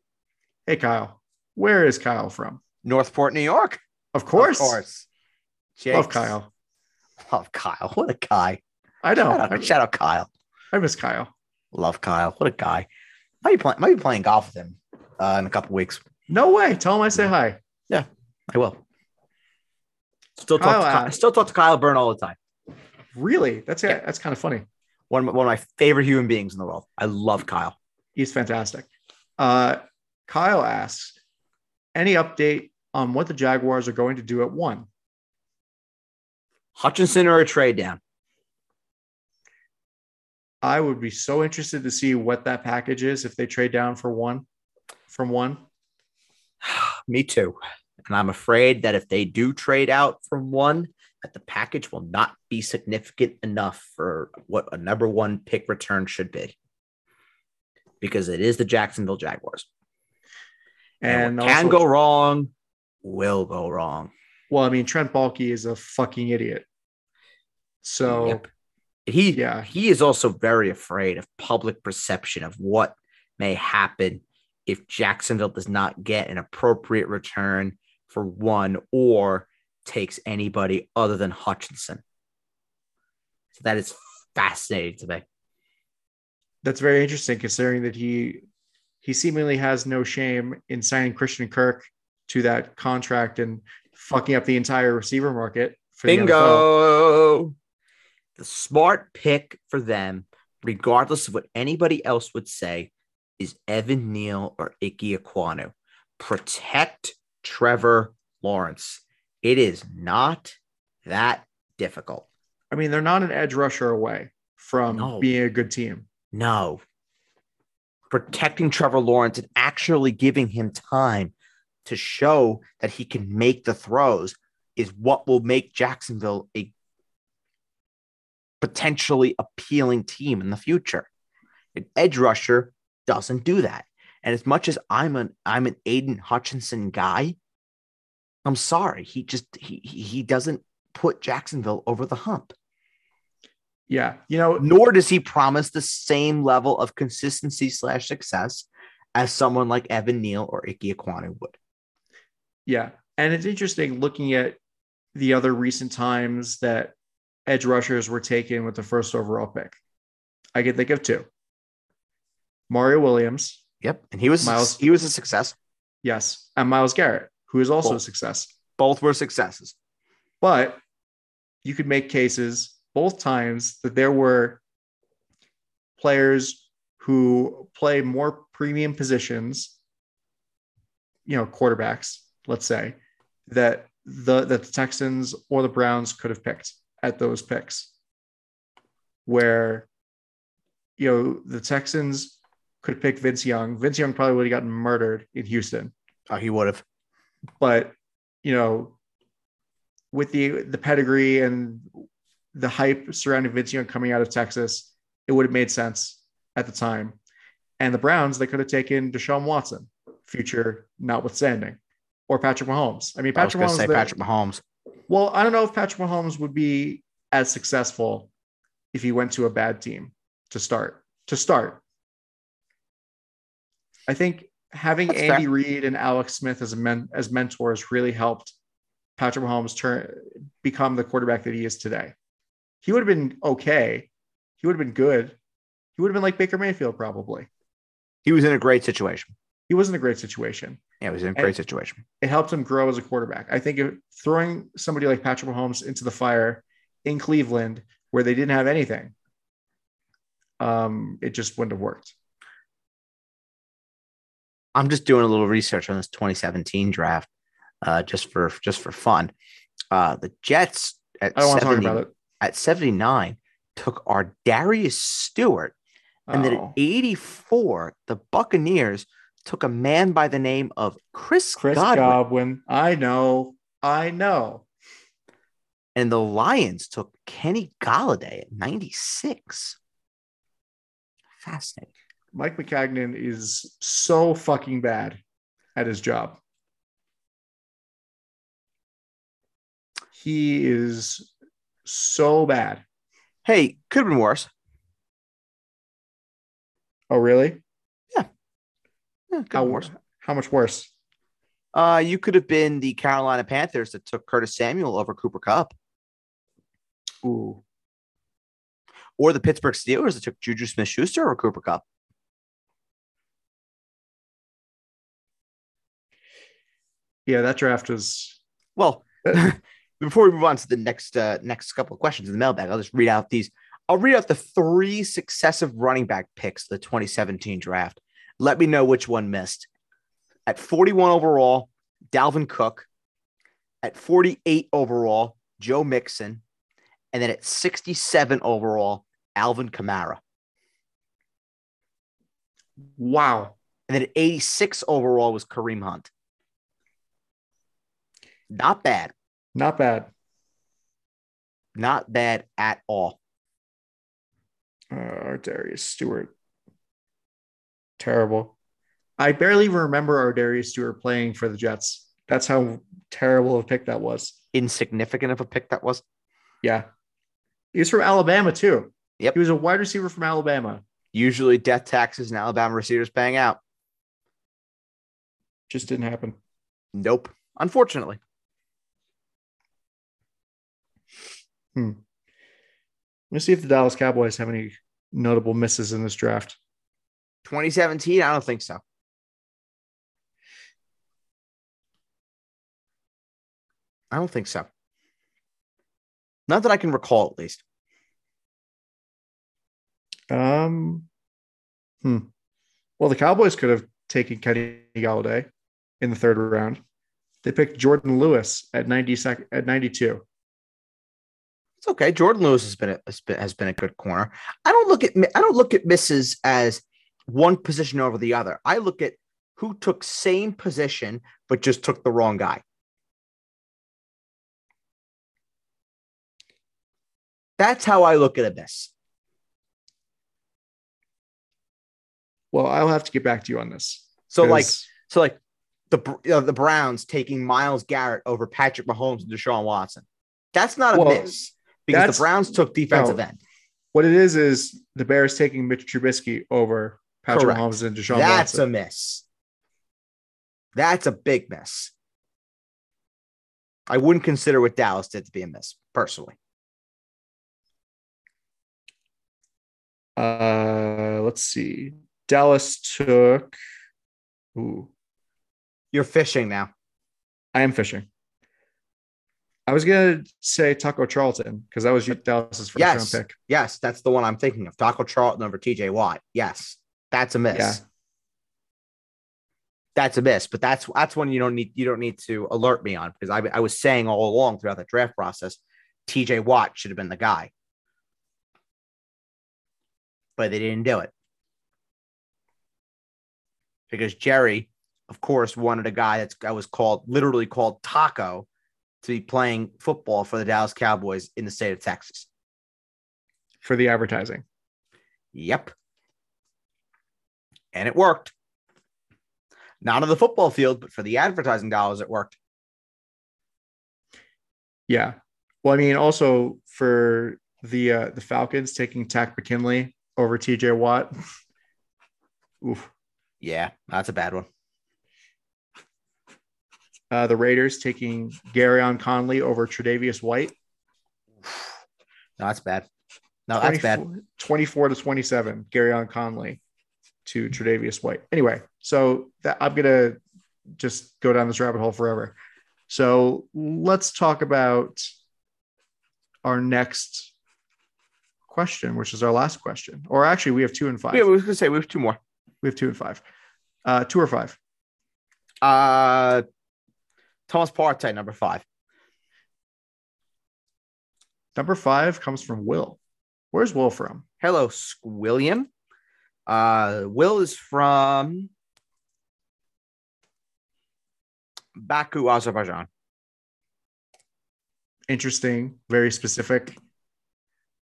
Hey, Kyle. Where is Kyle from? Northport, New York. Of course. Of course. Love Kyle. Love Kyle. What a guy. I know. Shout out, shout out Kyle. I miss Kyle. Love Kyle. What a guy. Might be playing. Might be playing golf with him uh, in a couple weeks. No way. Tell him I say hi. Yeah, I will. Still talk. Kyle to Kyle, still talk to Kyle Byrne all the time. Really? That's Yeah. that's kind of funny. One of, one of my favorite human beings in the world. I love Kyle. He's fantastic. Uh, Kyle asks, any update on what the Jaguars are going to do at one? Hutchinson or a trade down. I would be so interested to see what that package is if they trade down for one from one. Me too. And I'm afraid that if they do trade out from one, that the package will not be significant enough for what a number one pick return should be. Because it is the Jacksonville Jaguars. And what can go wrong will go wrong. Well, I mean, Trent Baalke is a fucking idiot. So Yep. He Yeah. he is also very afraid of public perception of what may happen if Jacksonville does not get an appropriate return for one or takes anybody other than Hutchinson. So that is fascinating to me. that's very interesting considering that he he seemingly has no shame in signing Christian Kirk to that contract and fucking up the entire receiver market for the Bingo. The smart pick for them, regardless of what anybody else would say, is Evan Neal or Ike Ekwonu. Protect Trevor Lawrence. It is not that difficult. I mean, they're not an edge rusher away from No. being a good team. No. Protecting Trevor Lawrence and actually giving him time to show that he can make the throws is what will make Jacksonville a potentially appealing team in the future. An edge rusher doesn't do that. And as much as I'm an I'm an Aidan Hutchinson guy, I'm sorry, he just he he doesn't put Jacksonville over the hump. Yeah. You know, Nor does he promise the same level of consistency slash success as someone like Evan Neal or Ike Ekwonu would. Yeah. And it's interesting looking at the other recent times that edge rushers were taken with the first overall pick. I can think of two. Mario Williams, Yep, and he was Myles- he was a success. yes, and Myles Garrett, who is also Cool. a success. Both were successes. But you could make cases both times that there were players who play more premium positions, you know, quarterbacks, let's say, that the that the Texans or the Browns could have picked at those picks. Where you know the Texans could pick Vince Young. Vince Young probably would have gotten murdered in Houston Oh, he would have. But you know, with the the pedigree and the hype surrounding Vince Young coming out of Texas, it would have made sense at the time. And the Browns, they could have taken Deshaun Watson, future notwithstanding, or Patrick Mahomes. I mean, I was Patrick going to Mahomes. say Patrick Mahomes. well, I don't know if Patrick Mahomes would be as successful if he went to a bad team to start. To start, I think having That's Andy fair. Reid and Alex Smith as men, as mentors really helped Patrick Mahomes turn become the quarterback that he is today. He would have been okay. He would have been good. He would have been like Baker Mayfield probably. He was in a great situation. He was in a great situation. Yeah, he was in a And- great situation. it helped him grow as a quarterback. I think if throwing somebody like Patrick Mahomes into the fire in Cleveland, where they didn't have anything, um, it just wouldn't have worked. I'm just doing a little research on this 2017 draft, uh, just for just for fun. Uh, the Jets at I don't want to talk 70 about it. at 79 took our Darius Stewart, and then at Oh. 84, the Buccaneers took a man by the name of Chris, Chris Godwin, Godwin. I know. I know. and the Lions took Kenny Golladay at 96. Fascinating. Mike Maccagnan is so fucking bad at his job. He is so bad. Hey, could have been worse. Oh, really? Yeah, could How worse. How much worse? Uh, you could have been the Carolina Panthers that took Curtis Samuel over Cooper Kupp, Ooh. or the Pittsburgh Steelers that took Juju Smith Schuster over Cooper Kupp. Yeah, that draft was Well, before we move on to the next uh, next couple of questions in the mailbag, I'll just read out these. I'll read out the three successive running back picks of the 2017 draft. Let me know which one missed. At 41 overall, Dalvin Cook. At 48 overall, Joe Mixon. And then at 67 overall, Alvin Kamara. wow. And then at 86 overall was Kareem Hunt. Not bad. Not bad. Not bad at all. Uh, Darius Stewart. Terrible. I barely remember ArDarius Stewart playing for the Jets. That's how terrible of a pick that was. Insignificant of a pick that was. Yeah. He was from Alabama too. Yep. He was a wide receiver from Alabama. Usually death taxes and Alabama receivers paying out. Just didn't happen. Nope. Unfortunately. Let me see if the Dallas Cowboys have any notable misses in this draft. 2017, I don't think so. I don't think so. Not that I can recall, at least. Um, hmm. Well, the Cowboys could have taken Kenny Golladay in the third round. They picked Jordan Lewis at 90 sec- at 92. It's okay. Jordan Lewis has been a, has been has been a good corner. I don't look at I don't look at misses as one position over the other. I look at who took same position but just took the wrong guy. That's how I look at a miss. Well, I'll have to get back to you on this. So like 'cause- so like the Br- uh, the Browns taking Myles Garrett over Patrick Mahomes and Deshaun Watson. That's not a Well, miss because that's- the Browns took defensive no. end. what it is is the Bears taking Mitch Trubisky over Patrick Correct. Mahomes and Deshaun That's a Watson. miss. That's a big miss. I wouldn't consider what Dallas did to be a miss, personally. uh, let's see. Dallas took. Ooh, You're fishing now. I am fishing. I was gonna say Taco Charlton because that was Dallas's first Yes. round pick. Yes, that's the one I'm thinking of. Taco Charlton over TJ Watt. Yes, that's a miss. Yeah. That's a miss, but that's that's one you don't need you don't need to alert me on because I, I was saying all along throughout the draft process, TJ Watt should have been the guy, but they didn't do it because Jerry, of course, wanted a guy that's I was called literally called Taco to be playing football for the Dallas Cowboys in the state of Texas. for the advertising. Yep. And it worked. Not on the football field, but for the advertising dollars, it worked. Yeah. Well, I mean, also for the uh, the Falcons taking Takk McKinley over T.J. Watt. Oof. Yeah, that's a bad one. Uh, the Raiders taking Gareon Conley over Tre'Davious White. No, that's bad. No, that's bad. 24 24 to 27, Gareon Conley to Tre'Davious White. Anyway, so that I'm gonna just go down this rabbit hole forever. So let's talk about our next question, which is our last question. Or actually, we have two and five. Yeah, we was gonna say we have two more. We have two and five. Uh, two or five. Uh Thomas Partey, number five. Number five comes from Will. Where's Will from? Hello, Squilliam. Uh, Will is from Baku, Azerbaijan. Interesting, very specific.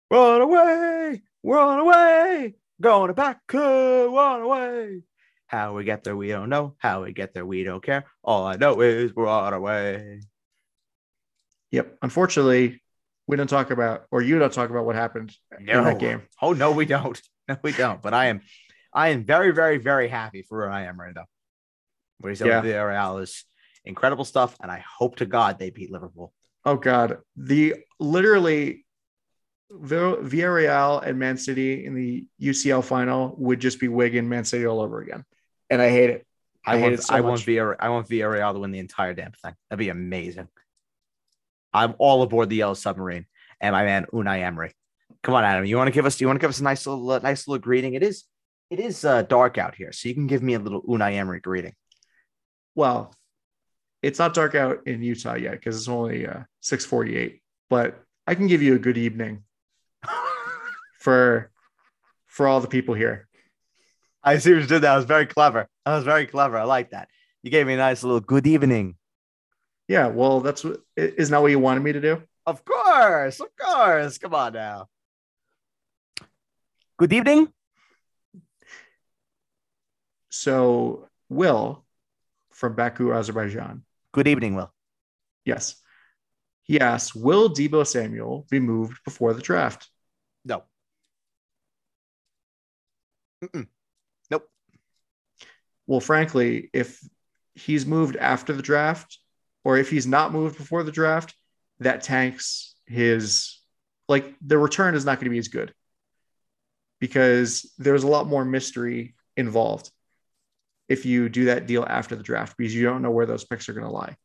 Run away, run away, going to Baku, run away. How we get there, we don't know. How we get there, we don't care. All I know is we're on our way. Yep. Unfortunately, we don't talk about, or you don't talk about what happened in that game. Oh no, we don't. No, we don't. But I am, I am very, very, very happy for where I am right now. What he's Yeah. Villarreal is incredible stuff, and I hope to God they beat Liverpool. Oh God, the literally Vill- Villarreal and Man City in the UCL final would just be Wigan, Man City all over again, and I hate it. I, I, hate want, it so I much. want Villarreal, I want Villarreal to win the entire damn thing. That'd be amazing. I'm all aboard the Yellow Submarine and my man Unai Emery. Come on, Adam. You want to give us? You want to give us a nice little, uh, nice little greeting? It is, it is uh, dark out here, so you can give me a little Unai Emery greeting. well, it's not dark out in Utah yet because it's only uh, six forty eight. But I can give you a good evening for for all the people here. I see what you did. That I was very clever. That was very clever. I like that. You gave me a nice little good evening. Yeah, well, that's what isn't that what you wanted me to do? Of course, of course. Come on now. Good evening. So, Will from Baku, Azerbaijan. Good evening, Will. Yes. He asks, will Deebo Samuel be moved before the draft? No. Mm-mm. Well, frankly, if he's moved after the draft, or if he's not moved before the draft, that tanks his like the return is not going to be as good because there's a lot more mystery involved if you do that deal after the draft because you don't know where those picks are going to lie.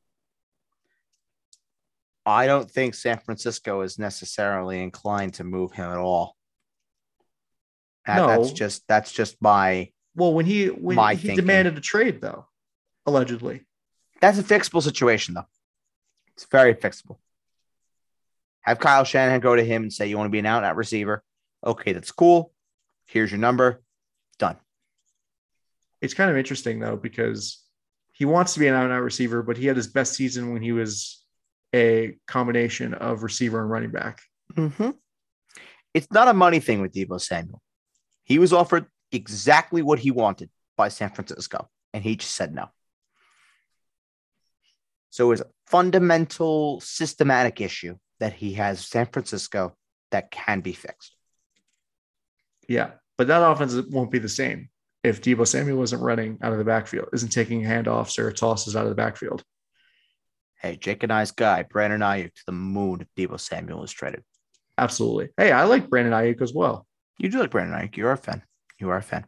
I don't think San Francisco is necessarily inclined to move him at all. That- That's just that's just my Well, when he when My he thinking. demanded a trade though, allegedly. that's a fixable situation though. It's very fixable. Have Kyle Shanahan go to him and say, You want to be an out and out receiver? Okay, that's cool. Here's your number. Done. It's kind of interesting though because he wants to be an out and out receiver, but he had his best season when he was a combination of receiver and running back. Mm-hmm. It's not a money thing with Deebo Samuel. He was offered exactly what he wanted by San Francisco, and he just said no. So it's a fundamental systematic issue that he has San Francisco that can be fixed. Yeah, but that offense won't be the same if Deebo Samuel isn't running out of the backfield, isn't taking handoffs or tosses out of the backfield. Hey, Jake and I's guy, Brandon Aiyuk to the moon if Deebo Samuel is traded. Absolutely. Hey, I like Brandon Aiyuk as well. You do like Brandon Aiyuk. You are a fan. You are a fan.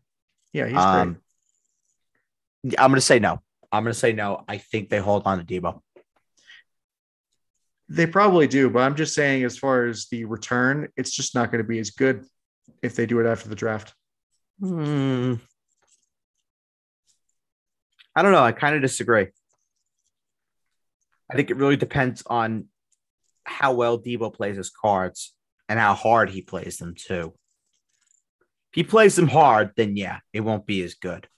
Yeah, he's Um, great. I'm going to say no. I'm going to say no. I think they hold on to Deebo. They probably do, but I'm just saying, as far as the return, it's just not going to be as good if they do it after the draft. Hmm. I don't know. I kind of disagree. I think it really depends on how well Deebo plays his cards and how hard he plays them too. If he plays them hard, then yeah, it won't be as good.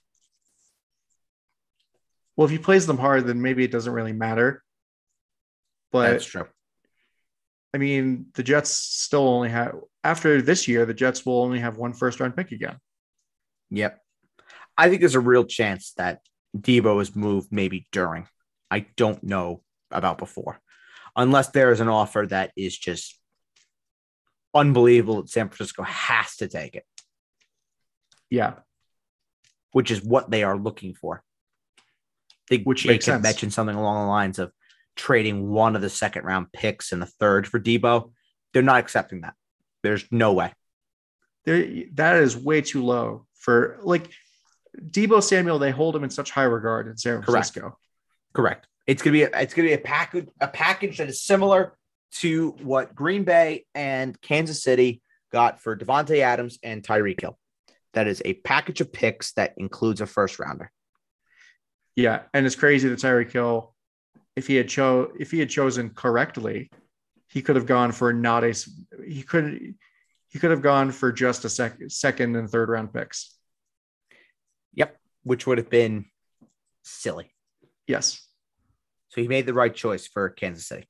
Well, if he plays them hard, then maybe it doesn't really matter. But That's true. I mean, the Jets still only have after this year, the Jets will only have one first round pick again. Yep. I think there's a real chance that Deebo is moved maybe during. I don't know about before, unless there is an offer that is just unbelievable that San Francisco has to take it, Yeah. which is what they are looking for. They, think Which Jake makes sense. mentioned something along the lines of trading one of the second round picks and the third for Deebo. They're not accepting that. There's no way. There, that is way too low for like Deebo Samuel. They hold him in such high regard in San Correct. Francisco. Correct. It's gonna be a, it's gonna be a package a package that is similar to what Green Bay and Kansas City got for Davante Adams and Tyreek Hill. That is a package of picks that includes a first rounder. Yeah, and it's crazy that Tyreek Hill, if he had cho if he had chosen correctly, he could have gone for not a he could he could have gone for just a sec, second and third round picks. Yep, which would have been silly. Yes. So he made the right choice for Kansas City.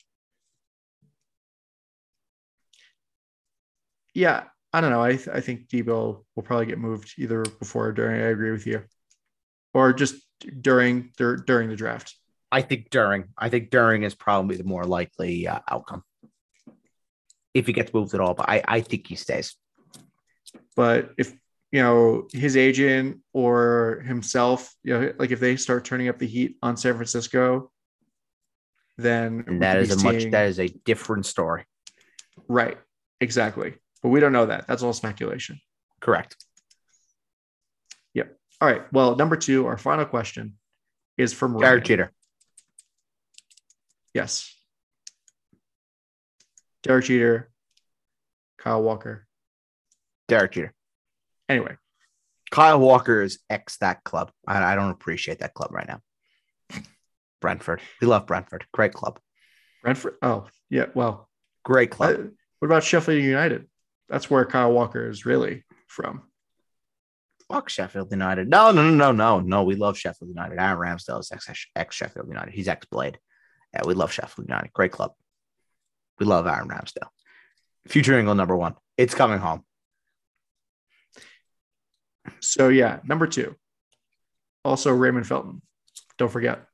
Yeah, I don't know. I th- I think Deebo will probably get moved either before or during. I agree with you, or just during dur- during the draft. I think during. I think during is probably the more likely uh, outcome. If he gets moved at all, but I, I think he stays. But if you know his agent or himself, you know, like if they start turning up the heat on San Francisco, then that is a be much that is a different story. right. Exactly. But we don't know that. That's all speculation. Correct. Yep. All right. Well, number two, our final question is from Ryan. Derek Jeter. Yes. Derek Jeter, Kyle Walker. Derek Jeter. Anyway, Kyle Walker is ex that club. I, I don't appreciate that club right now. Brentford. We love Brentford. Great club. Brentford. Oh, yeah. Well, Great club. uh, what about Sheffield United? That's where Kyle Walker is really from. Fuck Sheffield United. No, no, no, no, no, no. We love Sheffield United. Aaron Ramsdale is ex ex Sheffield United. He's ex Blade. Yeah, we love Sheffield United. Great club. We love Aaron Ramsdale. Future England number one. It's coming home. So, yeah, number two. Also, Raymond Felton. Don't forget,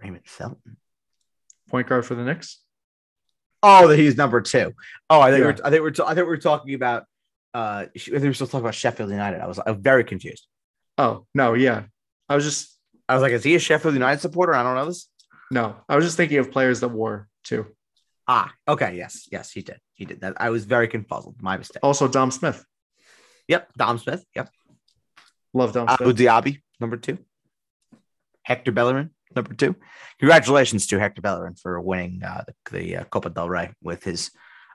Raymond Felton. point guard for the Knicks. Oh, that he's number two. Oh, I think Yeah. we're I think we're I think we're talking about uh I think we're still talking about Sheffield United. I was I was very confused. Oh, no. Yeah. I was just, I was like, is he a Sheffield United supporter? I don't know this. no, I was just thinking of players that wore too. Ah, okay. Yes, yes, he did. He did that. I was very confuzzled. My mistake. Also, Dom Smith. Yep. Dom Smith. Yep. Love Dom Abou Smith. Diaby, number two. Hector Bellerin, number two. Congratulations to Hector Bellerin for winning uh, the, the uh, Copa del Rey with his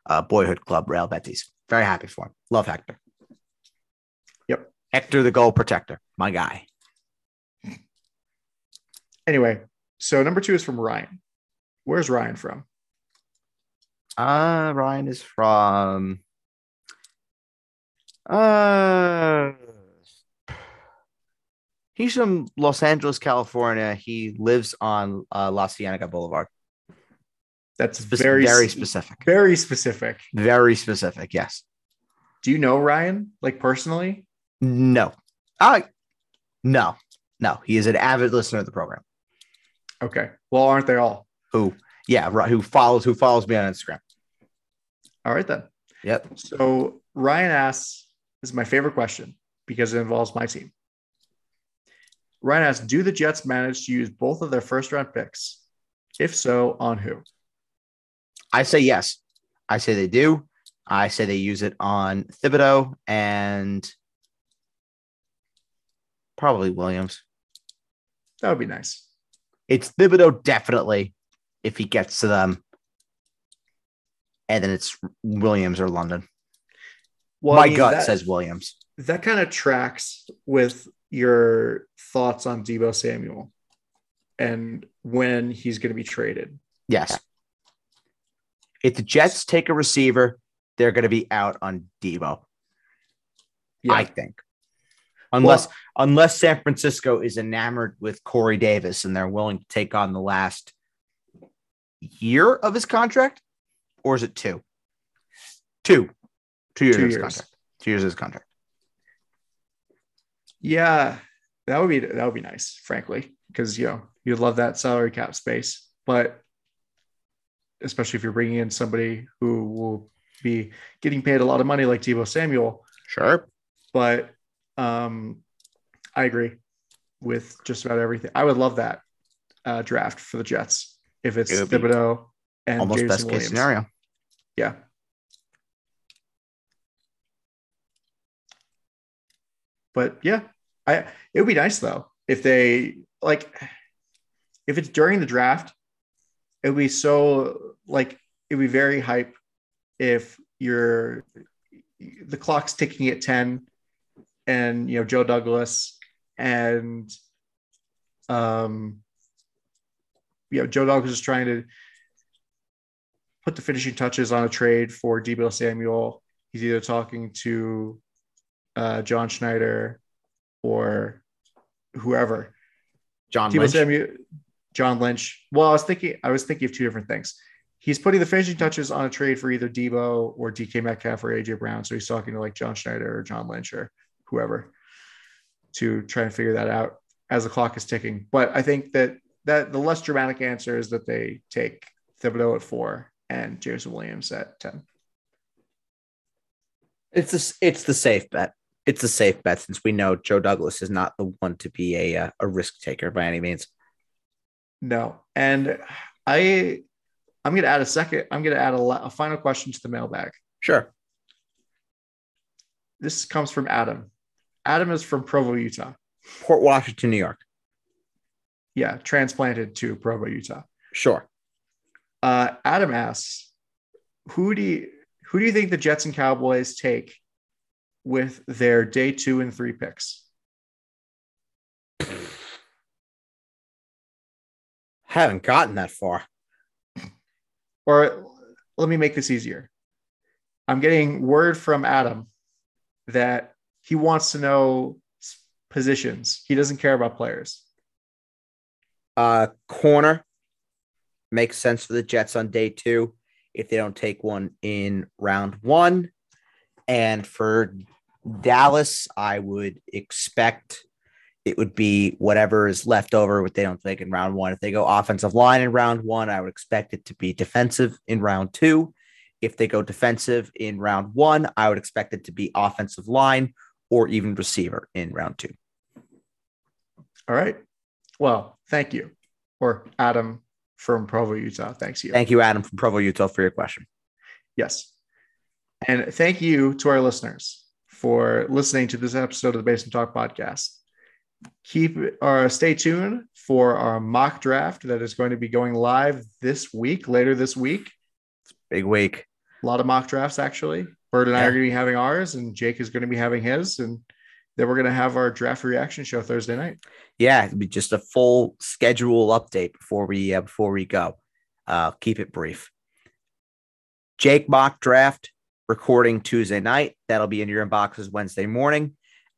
uh, boyhood club, Real Betis. Very happy for him. Love Hector. Yep. Hector, the goal protector, my guy. Anyway, so number two is from Ryan. Where's Ryan from? Uh, Ryan is from. Uh, he's from Los Angeles, California. He lives on uh, La Cienega Boulevard. That's Spec- very very specific. Very specific. Very specific. Yes. Do you know Ryan like personally? No. I no. No. He is an avid listener of the program. Okay. Well, aren't they all? Who? Yeah. Right. Who follows? Who follows me on Instagram? All right then. Yep. So Ryan asks, this is my favorite question because it involves my team. Ryan asks, do the Jets manage to use both of their first round picks? If so, on who? I say yes. I say they do. I say they use it on Thibodeaux and probably Williams. That would be nice. It's Thibodeaux definitely if he gets to them. And then it's Williams or London. Well, My I mean, gut that- says Williams. that kind of tracks with your thoughts on Deebo Samuel and when he's going to be traded. Yes. If the Jets take a receiver, they're going to be out on Deebo. Yeah. I think. Unless unless San Francisco is enamored with Corey Davis and they're willing to take on the last year of his contract, or is it two? Two. Two years Two of his years. contract. Two years of his contract. Yeah, that would be that would be nice, frankly, because you know you'd love that salary cap space, but especially if you're bringing in somebody who will be getting paid a lot of money like Deebo Samuel. Sure. But um, I agree with just about everything. I would love that uh, draft for the Jets if it's It Thibodeaux and Almost Jameson best Williams. case scenario. Yeah. But yeah, I it would be nice though if they like if it's during the draft, it would be so like it would be very hype if you're the clock's ticking at 10 and you know Joe Douglas and um you know Joe Douglas is trying to put the finishing touches on a trade for Deebo Samuel. He's either talking to uh, John Schneider or whoever. John Deebo Lynch. Samuel, John Lynch. Well, I was thinking, I was thinking of two different things. He's putting the finishing touches on a trade for either Deebo or DK Metcalf or AJ Brown. So he's talking to like John Schneider or John Lynch or whoever to try and figure that out as the clock is ticking. But I think that that the less dramatic answer is that they take Thibodeaux at four and Jameson Williams at ten. It's the it's the safe bet. It's a safe bet since we know Joe Douglas is not the one to be a uh, a risk taker by any means. No, and I I'm gonna add a second. I'm gonna add a, la- a final question to the mailbag. Sure. This comes from Adam. Adam is from Provo, Utah. Port Washington, New York. Yeah, transplanted to Provo, Utah. Sure. Uh, Adam asks, "Who do you who do you think the Jets and Cowboys take with their day two and three picks?" Haven't gotten that far. Or let me make this easier. I'm getting word from Adam that he wants to know positions. He doesn't care about players. Uh, corner makes sense for the Jets on day two if they don't take one in round one. And for Dallas, I would expect it would be whatever is left over what they don't take in round one. If they go offensive line in round one, I would expect it to be defensive in round two. If they go defensive in round one, I would expect it to be offensive line or even receiver in round two. All right. Well, thank you. Or Adam from Provo, Utah. Thanks you. Thank you, Adam from Provo, Utah, for your question. Yes. And thank you to our listeners for listening to this episode of the Basement Talk podcast. Keep or stay tuned for our mock draft that is going to be going live this week, later this week. Big week. A lot of mock drafts, actually. Bird and I are going to be having ours, and Jake is going to be having his. And then we're going to have our draft reaction show Thursday night. Yeah, it'd be just a full schedule update before we uh, before we go. Uh, keep it brief. Jake mock draft recording Tuesday night. That'll be in your inboxes Wednesday morning.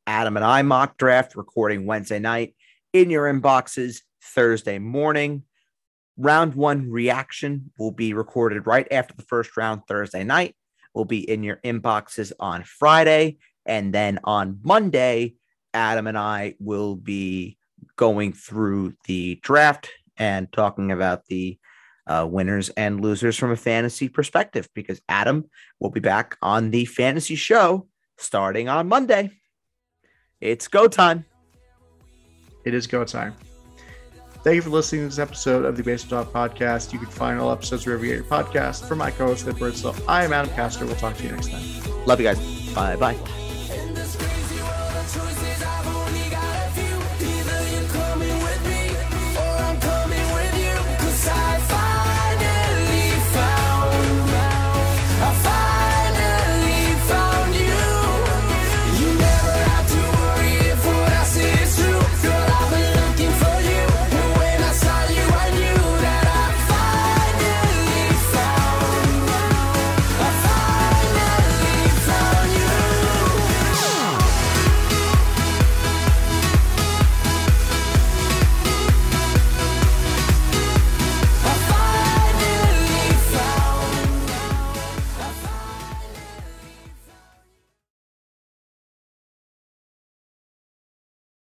Adam and I mock draft recording Wednesday night in your inboxes Thursday morning. round one reaction will be recorded right after the first round Thursday night. Will be in your inboxes on Friday. And then on Monday, Adam and I will be going through the draft and talking about the uh, winners and losers from a fantasy perspective because Adam will be back on the fantasy show starting on Monday. It's go time. It is go time. Thank you for listening to this episode of the Baseball Talk Podcast. You can find all episodes wherever you get your podcast. For my co-host, Ed Birdsell, I am Adam Castor. We'll talk to you next time. Love you guys. Bye bye.